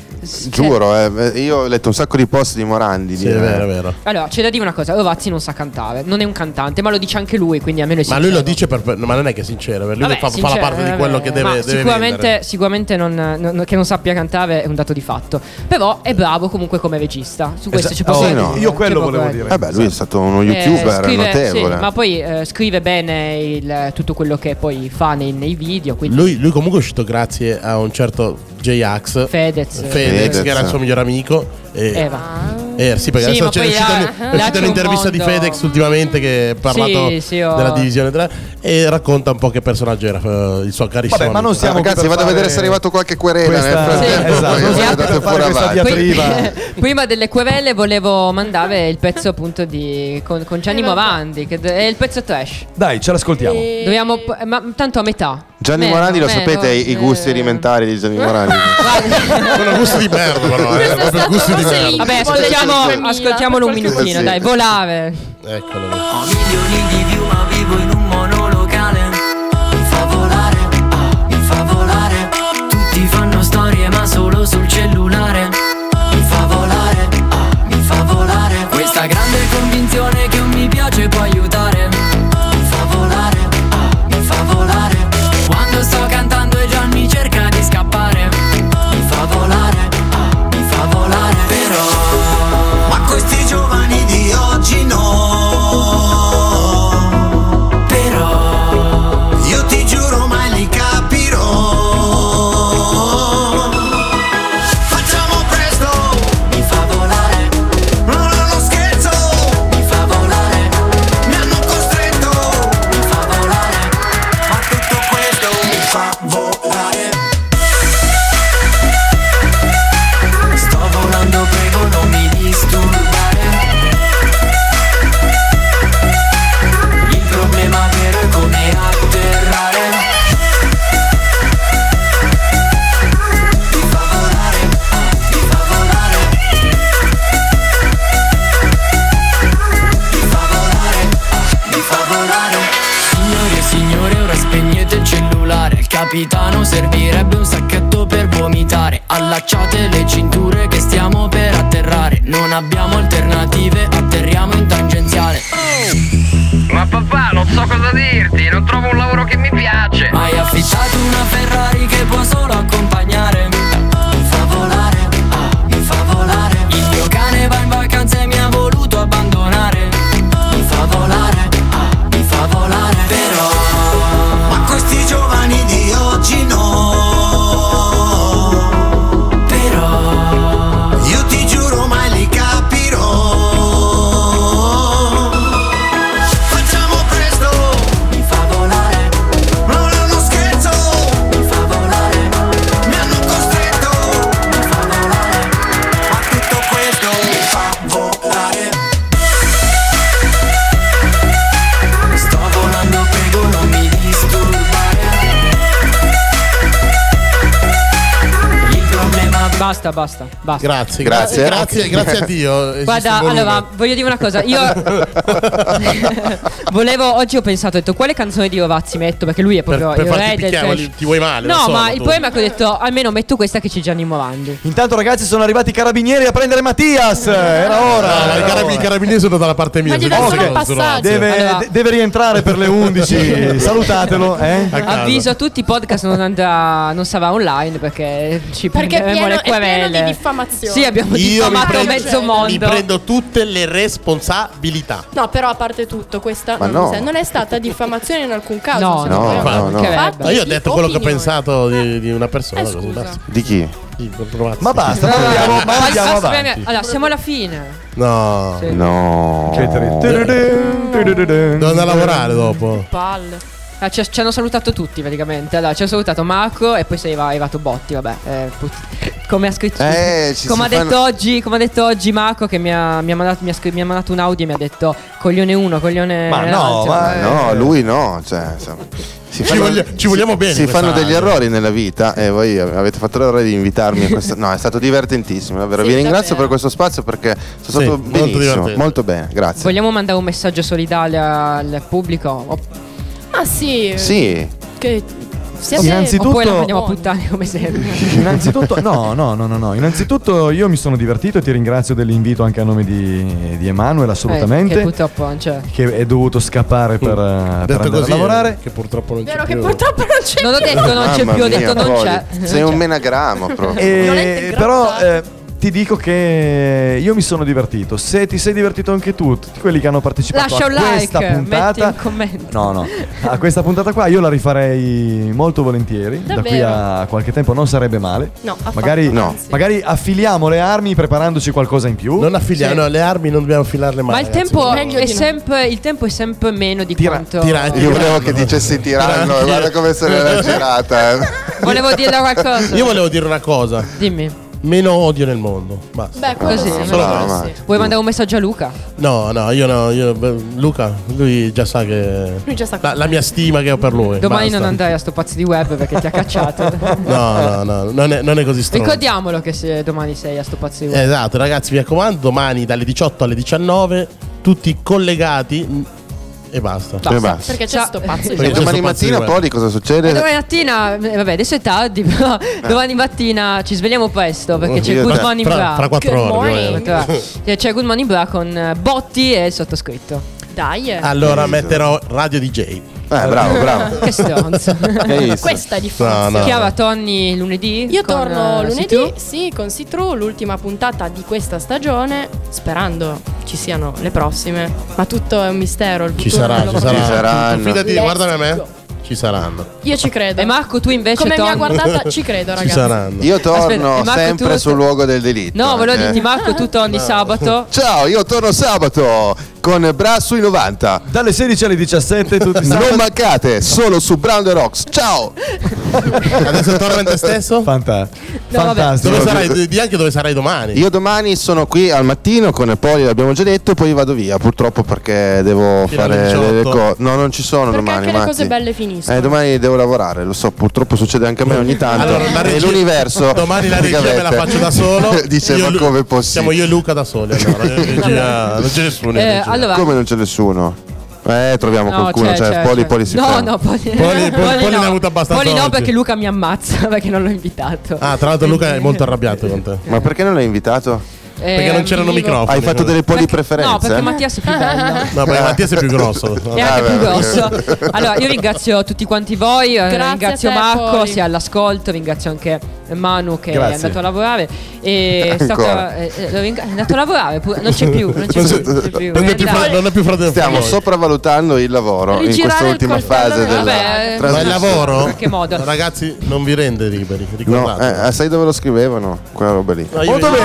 Giuro, eh, io ho letto un sacco di post di Morandi. Sì, di- è vero, è vero. Allora, c'è da dire una cosa: Rovazzi non sa cantare, non è un cantante, ma lo dice anche lui, quindi almeno è Ma sincero. lui lo dice per. per- Ma non è che è sincero, lui Vabbè, fa, fa la sincero, parte di vabbè, quello che deve, ma deve sicuramente, vendere. sicuramente non, non- che non sappia cantare è un dato di fatto. Però è bravo comunque come regista. Su questo ci posso Sì, dire. no. Io quello volevo da dire. Vabbè, lui è stato uno Eh, youtuber scrive- notevole. sì, ma poi eh, scrive bene il- tutto quello che poi fa nei, nei video. Quindi Lui, lui comunque è uscito grazie a un certo J-Ax Fedez. Fedez, Fedez. che era il suo migliore amico. E, Eva. eh, sì, perché Sì, adesso c'è uscita, è uscita un'intervista di mondo. Fedex ultimamente che ha parlato Sì, sì, ho- della divisione 3 e racconta un po' che personaggio era eh, il suo carissimo Vabbè, ma non siamo qui Ragazzi, vado a vedere se è arrivato qualche querela questa- nel frattempo. Esatto, poi per fare questa diatriba. Prima delle querele volevo mandare il pezzo appunto di con, con Gianni Morandi, che è il pezzo trash. Dai, ce l'ascoltiamo. Dobbiamo, ma tanto a metà. Gianni Meno, Morandi, lo meno, sapete, i i gusti eh. alimentari di Gianni Morandi. Sono gusti di merda, però. Eh, proprio gusti di merda. Vabbè, ascoltiamo, ascoltiamolo un minutino, Sì. dai, volare. Eccolo. Ho milioni di view Allacciate le cinture che stiamo per atterrare. Non abbiamo alternative, atterriamo in tangenziale. Ma papà, non so cosa dirti, non trovo un lavoro che mi piace. Hai affittato una Ferrari che può solo accompagnare Basta, basta, basta. Grazie, Grazie. grazie, grazie a Dio. Guarda, allora, voglio dire una cosa. Io volevo, oggi ho pensato, ho detto, quale canzone di Rovazzi metto? Perché lui è per, proprio per il farti re del picchiare, trash. voglio- ti vuoi male. No, so, ma il tu. problema è che ho detto, almeno metto questa che c'è Gianni Morandi. Intanto, ragazzi, sono arrivati i carabinieri a prendere Mattias. Era ora. No, ma i era carabini- ora. i carabinieri sono dalla parte mia. Ma gli se dà no solo si un considerano. passaggio. Deve, Allora- de- deve rientrare per le 11. Salutatelo, eh? A casa. Avviso a tutti, il podcast non, andrà, non sarà online perché ci Perché è prenderemo pieno, le è. Di diffamazione. Sì, abbiamo Io mi diffamato prendo, mezzo mi mondo. prendo tutte le responsabilità. No, però a parte tutto, questa Ma non, no. mi non è stata diffamazione in alcun caso. No, no, me. no, no. Fatti Ma io ho detto quello che ho pensato di, di una persona. Eh. Di chi? Ma basta, ma andiamo, ma ma andiamo basta, avanti. Allora, siamo alla fine. No. Sì. No. Devo andare a lavorare dopo. Palle. Ah, ci, ci hanno salutato tutti praticamente. Allora, ci ha salutato Marco e poi sei arriva- arrivato Botti. Vabbè, eh, put- come ha scritto. Eh, ci come, ha si fanno- detto oggi, come ha detto oggi Marco, che mi ha, mi ha mandato, mi ha scri- mi ha mandato un audio e mi ha detto coglione 1, coglione. Ma no, ma- No, lui no. Cioè, insomma, si Ci voglia- ci vogliamo bene Si fanno degli radio. errori nella vita e voi avete fatto l'errore di invitarmi a questa. No, è stato divertentissimo, davvero. Sì, Vi ringrazio davvero. per questo spazio perché sono Sì, stato molto benissimo. divertente. Molto bene, grazie. Vogliamo mandare un messaggio solidale al pubblico? Ah sì. Sì. Che siete Innanzitutto- Oppure la prendiamo a puttane come sempre. Innanzitutto, no, no, no, no, no. Innanzitutto io mi sono divertito e ti ringrazio dell'invito anche a nome di, di Emanuele, Eh, assolutamente. che purtroppo non c'è. che è dovuto scappare per, eh, per andare così, a lavorare. Che purtroppo non c'è Vero che più. purtroppo non c'è. Non ho detto non c'è più, ho detto non c'è. Sei un menagrammo proprio. Però eh, ti dico che io mi sono divertito. Se ti sei divertito anche tu, tutti quelli che hanno partecipato Lascia a un questa like, metti puntata. un commento. No, no, a questa puntata qua io la rifarei molto volentieri. Da qui Davvero? a qualche tempo non sarebbe male. No, Magari, anzi. magari affiliamo le armi preparandoci qualcosa in più. Non affiliamo, Sì. no, le armi non dobbiamo affilarle mai. Ma il ragazzi. tempo, è no. sempre, il tempo è sempre meno di Tira- quanto. tiranti. Io volevo che dicessi tiranno, e guarda come se l'era girata. Volevo dire qualcosa. Io volevo dire una cosa. Dimmi. Meno odio nel mondo. Basta. Beh, Così, sì. Solo no, ma- Vuoi mandare un messaggio a Luca? No, no, io no. Io, beh, Luca, lui già sa che. Lui già sa La, la mia stima che ho per lui. Domani basta. non andrai a sto pazzo di web perché ti ha cacciato. No, no, no, non è, non è così stronzo. Ricordiamolo che se domani sei a sto pazzo di web. Esatto, ragazzi, mi raccomando, domani dalle 18 alle 19, tutti collegati e basta. Basta. E basta. Perché c'è Ciao. sto pazzo E c'è domani mattina poi cosa E succede? domani mattina, eh, vabbè, adesso è tardi, però domani mattina ci svegliamo presto perché c'è Good te- Morning Bra. fra 4 Good ore. Eh, C'è Good Morning Bra con eh, Botti e il sottoscritto. Dai. eh. Allora metterò Radio DJ. Eh, bravo, bravo. Che stronzo. Questa è diffamazione. No, no. Chiara Tonni lunedì. Io con, torno eh, lunedì, Situ. sì, con Citru, l'ultima puntata di questa stagione, sperando ci siano le prossime. Ma tutto è un mistero. Il Ci sarà, ci sarà. saranno. Fidati, Let's guardami a me. go. Ci saranno. Io ci credo. E Marco, tu invece Come mi ha torni- guardata, ci credo, Ci ragazzi. saranno. Io torno Aspetta, Marco, sempre tu- sul luogo del delitto. No, volevo eh. dirti Marco, tu torni sabato. Ciao, io torno sabato con Bra sui 90. Dalle 16 alle 17 tutti i sabati. Non mancate, solo su Brown the Rocks. Ciao! Adesso torna te stesso? Fanta- No, fantastico. Dove sarai? Di anche dove sarai domani. Io domani sono qui al mattino con Poli, l'abbiamo già detto, poi vado via purtroppo perché devo Fino fare 18. delle cose. No, non ci sono Perché domani. anche le cose belle finiscono. Eh, domani devo lavorare, lo so, purtroppo succede anche a me ogni tanto. Allora, la e regia- l'universo. Domani la regia me la faccio da solo. Dice, Io ma e come è possibile? Siamo io e Luca da soli. Allora, regia- non c'è nessuno. in Eh. Allora, Come non c'è nessuno? Eh, troviamo No, qualcuno, c'è, cioè c'è, Poli, c'è. Poli si No, ferma. no, Poli, Poli- Poli- Poli ne ha avuto abbastanza Poli no, oggi. perché Luca mi ammazza perché non l'ho invitato. Ah, tra l'altro Luca è molto arrabbiato con te. Ma perché non l'hai invitato? Perché non c'erano vivo- microfoni. Hai fatto delle poli preferenze? No, perché Mattias è più bello. No, perché Mattias è più grosso. E anche Vabbè, più grosso. Allora, io ringrazio tutti quanti voi, eh, Grazie ringrazio te, Marco, sia all'ascolto, ringrazio anche Manu che Grazie. è andato a lavorare. E è, eh, eh, è andato a lavorare, non c'è più, non c'è Non più. c'è- non c'è più. non è più Dai. fra- non è più fratello. Stiamo sopravvalutando il lavoro in Rigirare questa il ultima fase della Vabbè, Ma il lavoro? In che modo? Ragazzi, non vi rende liberi. No, Ricordate. eh, sai dove lo scrivevano? Quella roba lì. No, Molto bene.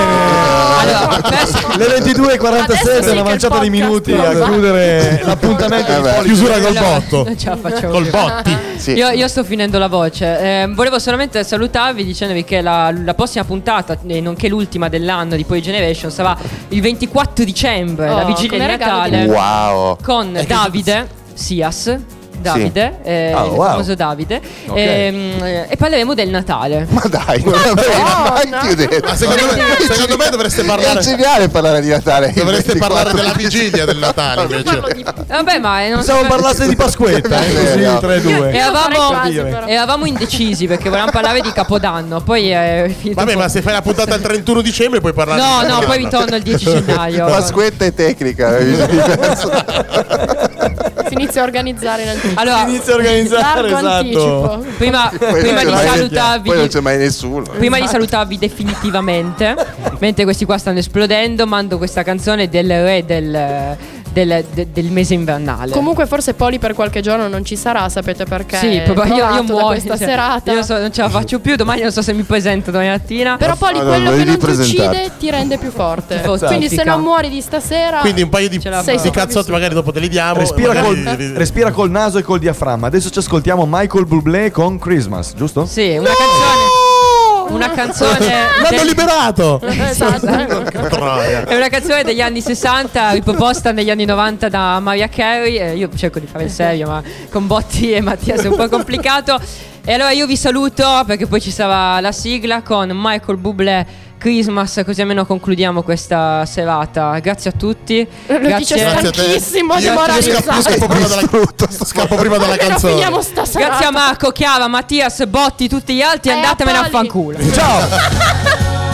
Allora, Le 22.47, Adesso sì una manciata di minuti a chiudere l'appuntamento Eh. Chiusura col botto. Non ce la facciamo Col botti. Io, sto finendo la voce. Eh, volevo solamente salutarvi dicendovi che la, la prossima puntata, e nonché l'ultima dell'anno di Poi Generation, sarà il 24 dicembre, Oh, la vigilia di Natale, Wow. con Davide Sias. Davide, eh, Oh, il wow. famoso Davide, Ok. ehm, eh, e parleremo del Natale. Ma dai, non l'avrei mai più detto. Ma secondo me, secondo me dovreste È parlare. geniale parlare di Natale. Dovreste 24 parlare della di vigilia del Natale invece. Vabbè, ma non Pensavo parlasse di Pasquetta, eh, così No. 3-2. Eravamo, quasi, dire. però. eravamo indecisi perché volevamo parlare di Capodanno. Poi è finito. Vabbè, ma se fai la puntata il 31 dicembre puoi parlare No, di no, poi ritorno il 10 gennaio. Pasquetta e tecnica. Si inizia a organizzare in anticipo. Allora, Inizia a organizzare, esatto. anticipo. Prima, prima di salutarvi, Poi non c'è mai nessuno. prima di salutarvi definitivamente, mentre questi qua stanno esplodendo, mando questa canzone del re del, del- de- del mese invernale. Comunque forse Poli per qualche giorno non ci sarà, sapete perché? Sì, proprio io, io muoio. questa cioè, serata. Io so- non ce la faccio più. Domani non so se mi presento domani mattina. Però Poli, Allora, quello che non ti uccide ti rende più forte. Fortifica. Quindi se non muori di stasera. Quindi un paio di, di cazzotti magari dopo te li diamo. Respira magari- col, respira col naso e col diaframma. Adesso ci ascoltiamo Michael Bublé con Christmas, giusto? Sì, una canzone. Una canzone. L'hanno del- liberato! Esatto. È una canzone degli anni 60, riproposta negli anni 90 da Mariah Carey. Eh, io cerco di fare il serio, ma con Botti e Mattias è un po' complicato. E allora io vi saluto perché poi ci sarà la sigla con Michael Bublé Christmas, così almeno concludiamo questa serata. Grazie a tutti. Lo Grazie a te. stanchissimo, Io- io demoralizzato. scappo, scappo prima della, scappo prima della Almeno canzone. finiamo sta serata. Grazie a Marco, Chiara, Mattias, Botti, tutti gli altri. Eh, Andatevene a Poli. fanculo. Ciao!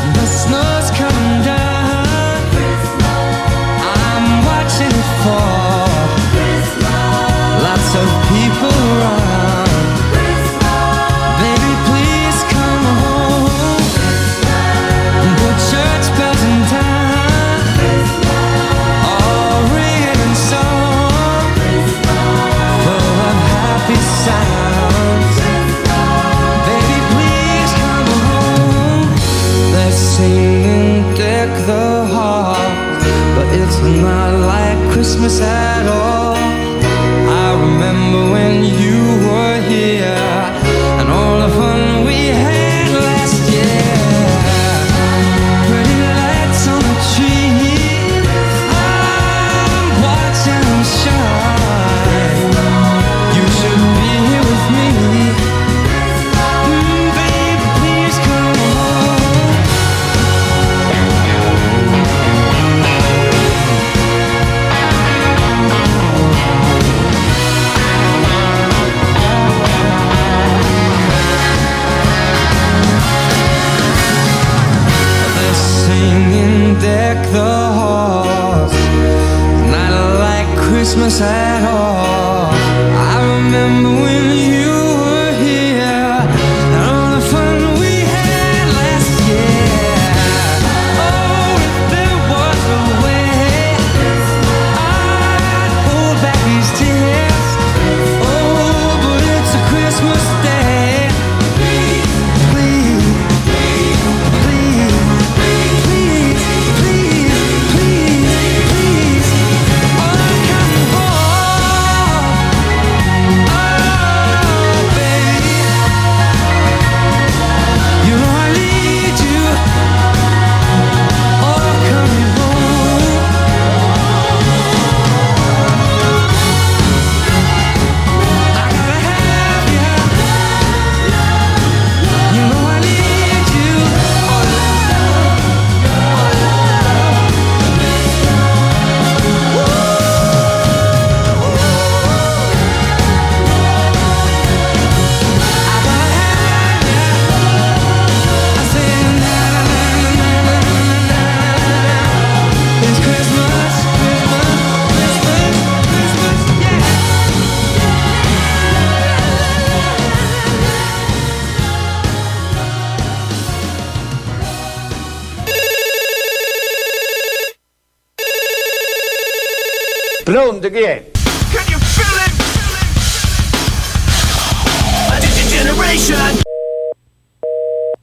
Pronto, chi è?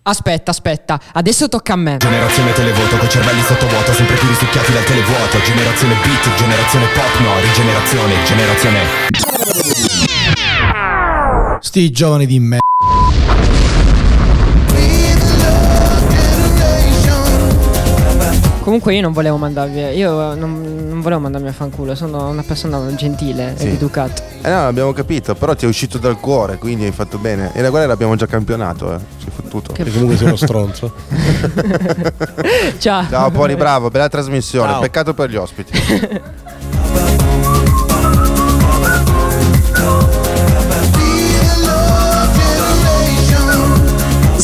Aspetta, aspetta, adesso tocca a me. Generazione televoto con cervelli sottovuoto sempre più risucchiati dal televuoto Generazione beat, generazione pop, no, rigenerazione, generazione Sti giovani di me. Comunque io non volevo mandarvi, io non volevo mandarmi a fanculo, sono una persona gentile Sì. ed educata. Eh no, abbiamo capito, però ti è uscito dal cuore, quindi hai fatto bene. E la guerra l'abbiamo già campionato, eh. Sei fottuto. Che comunque sei uno stronzo. Ciao. Ciao Poli, bravo, bella trasmissione. Ciao. Peccato per gli ospiti.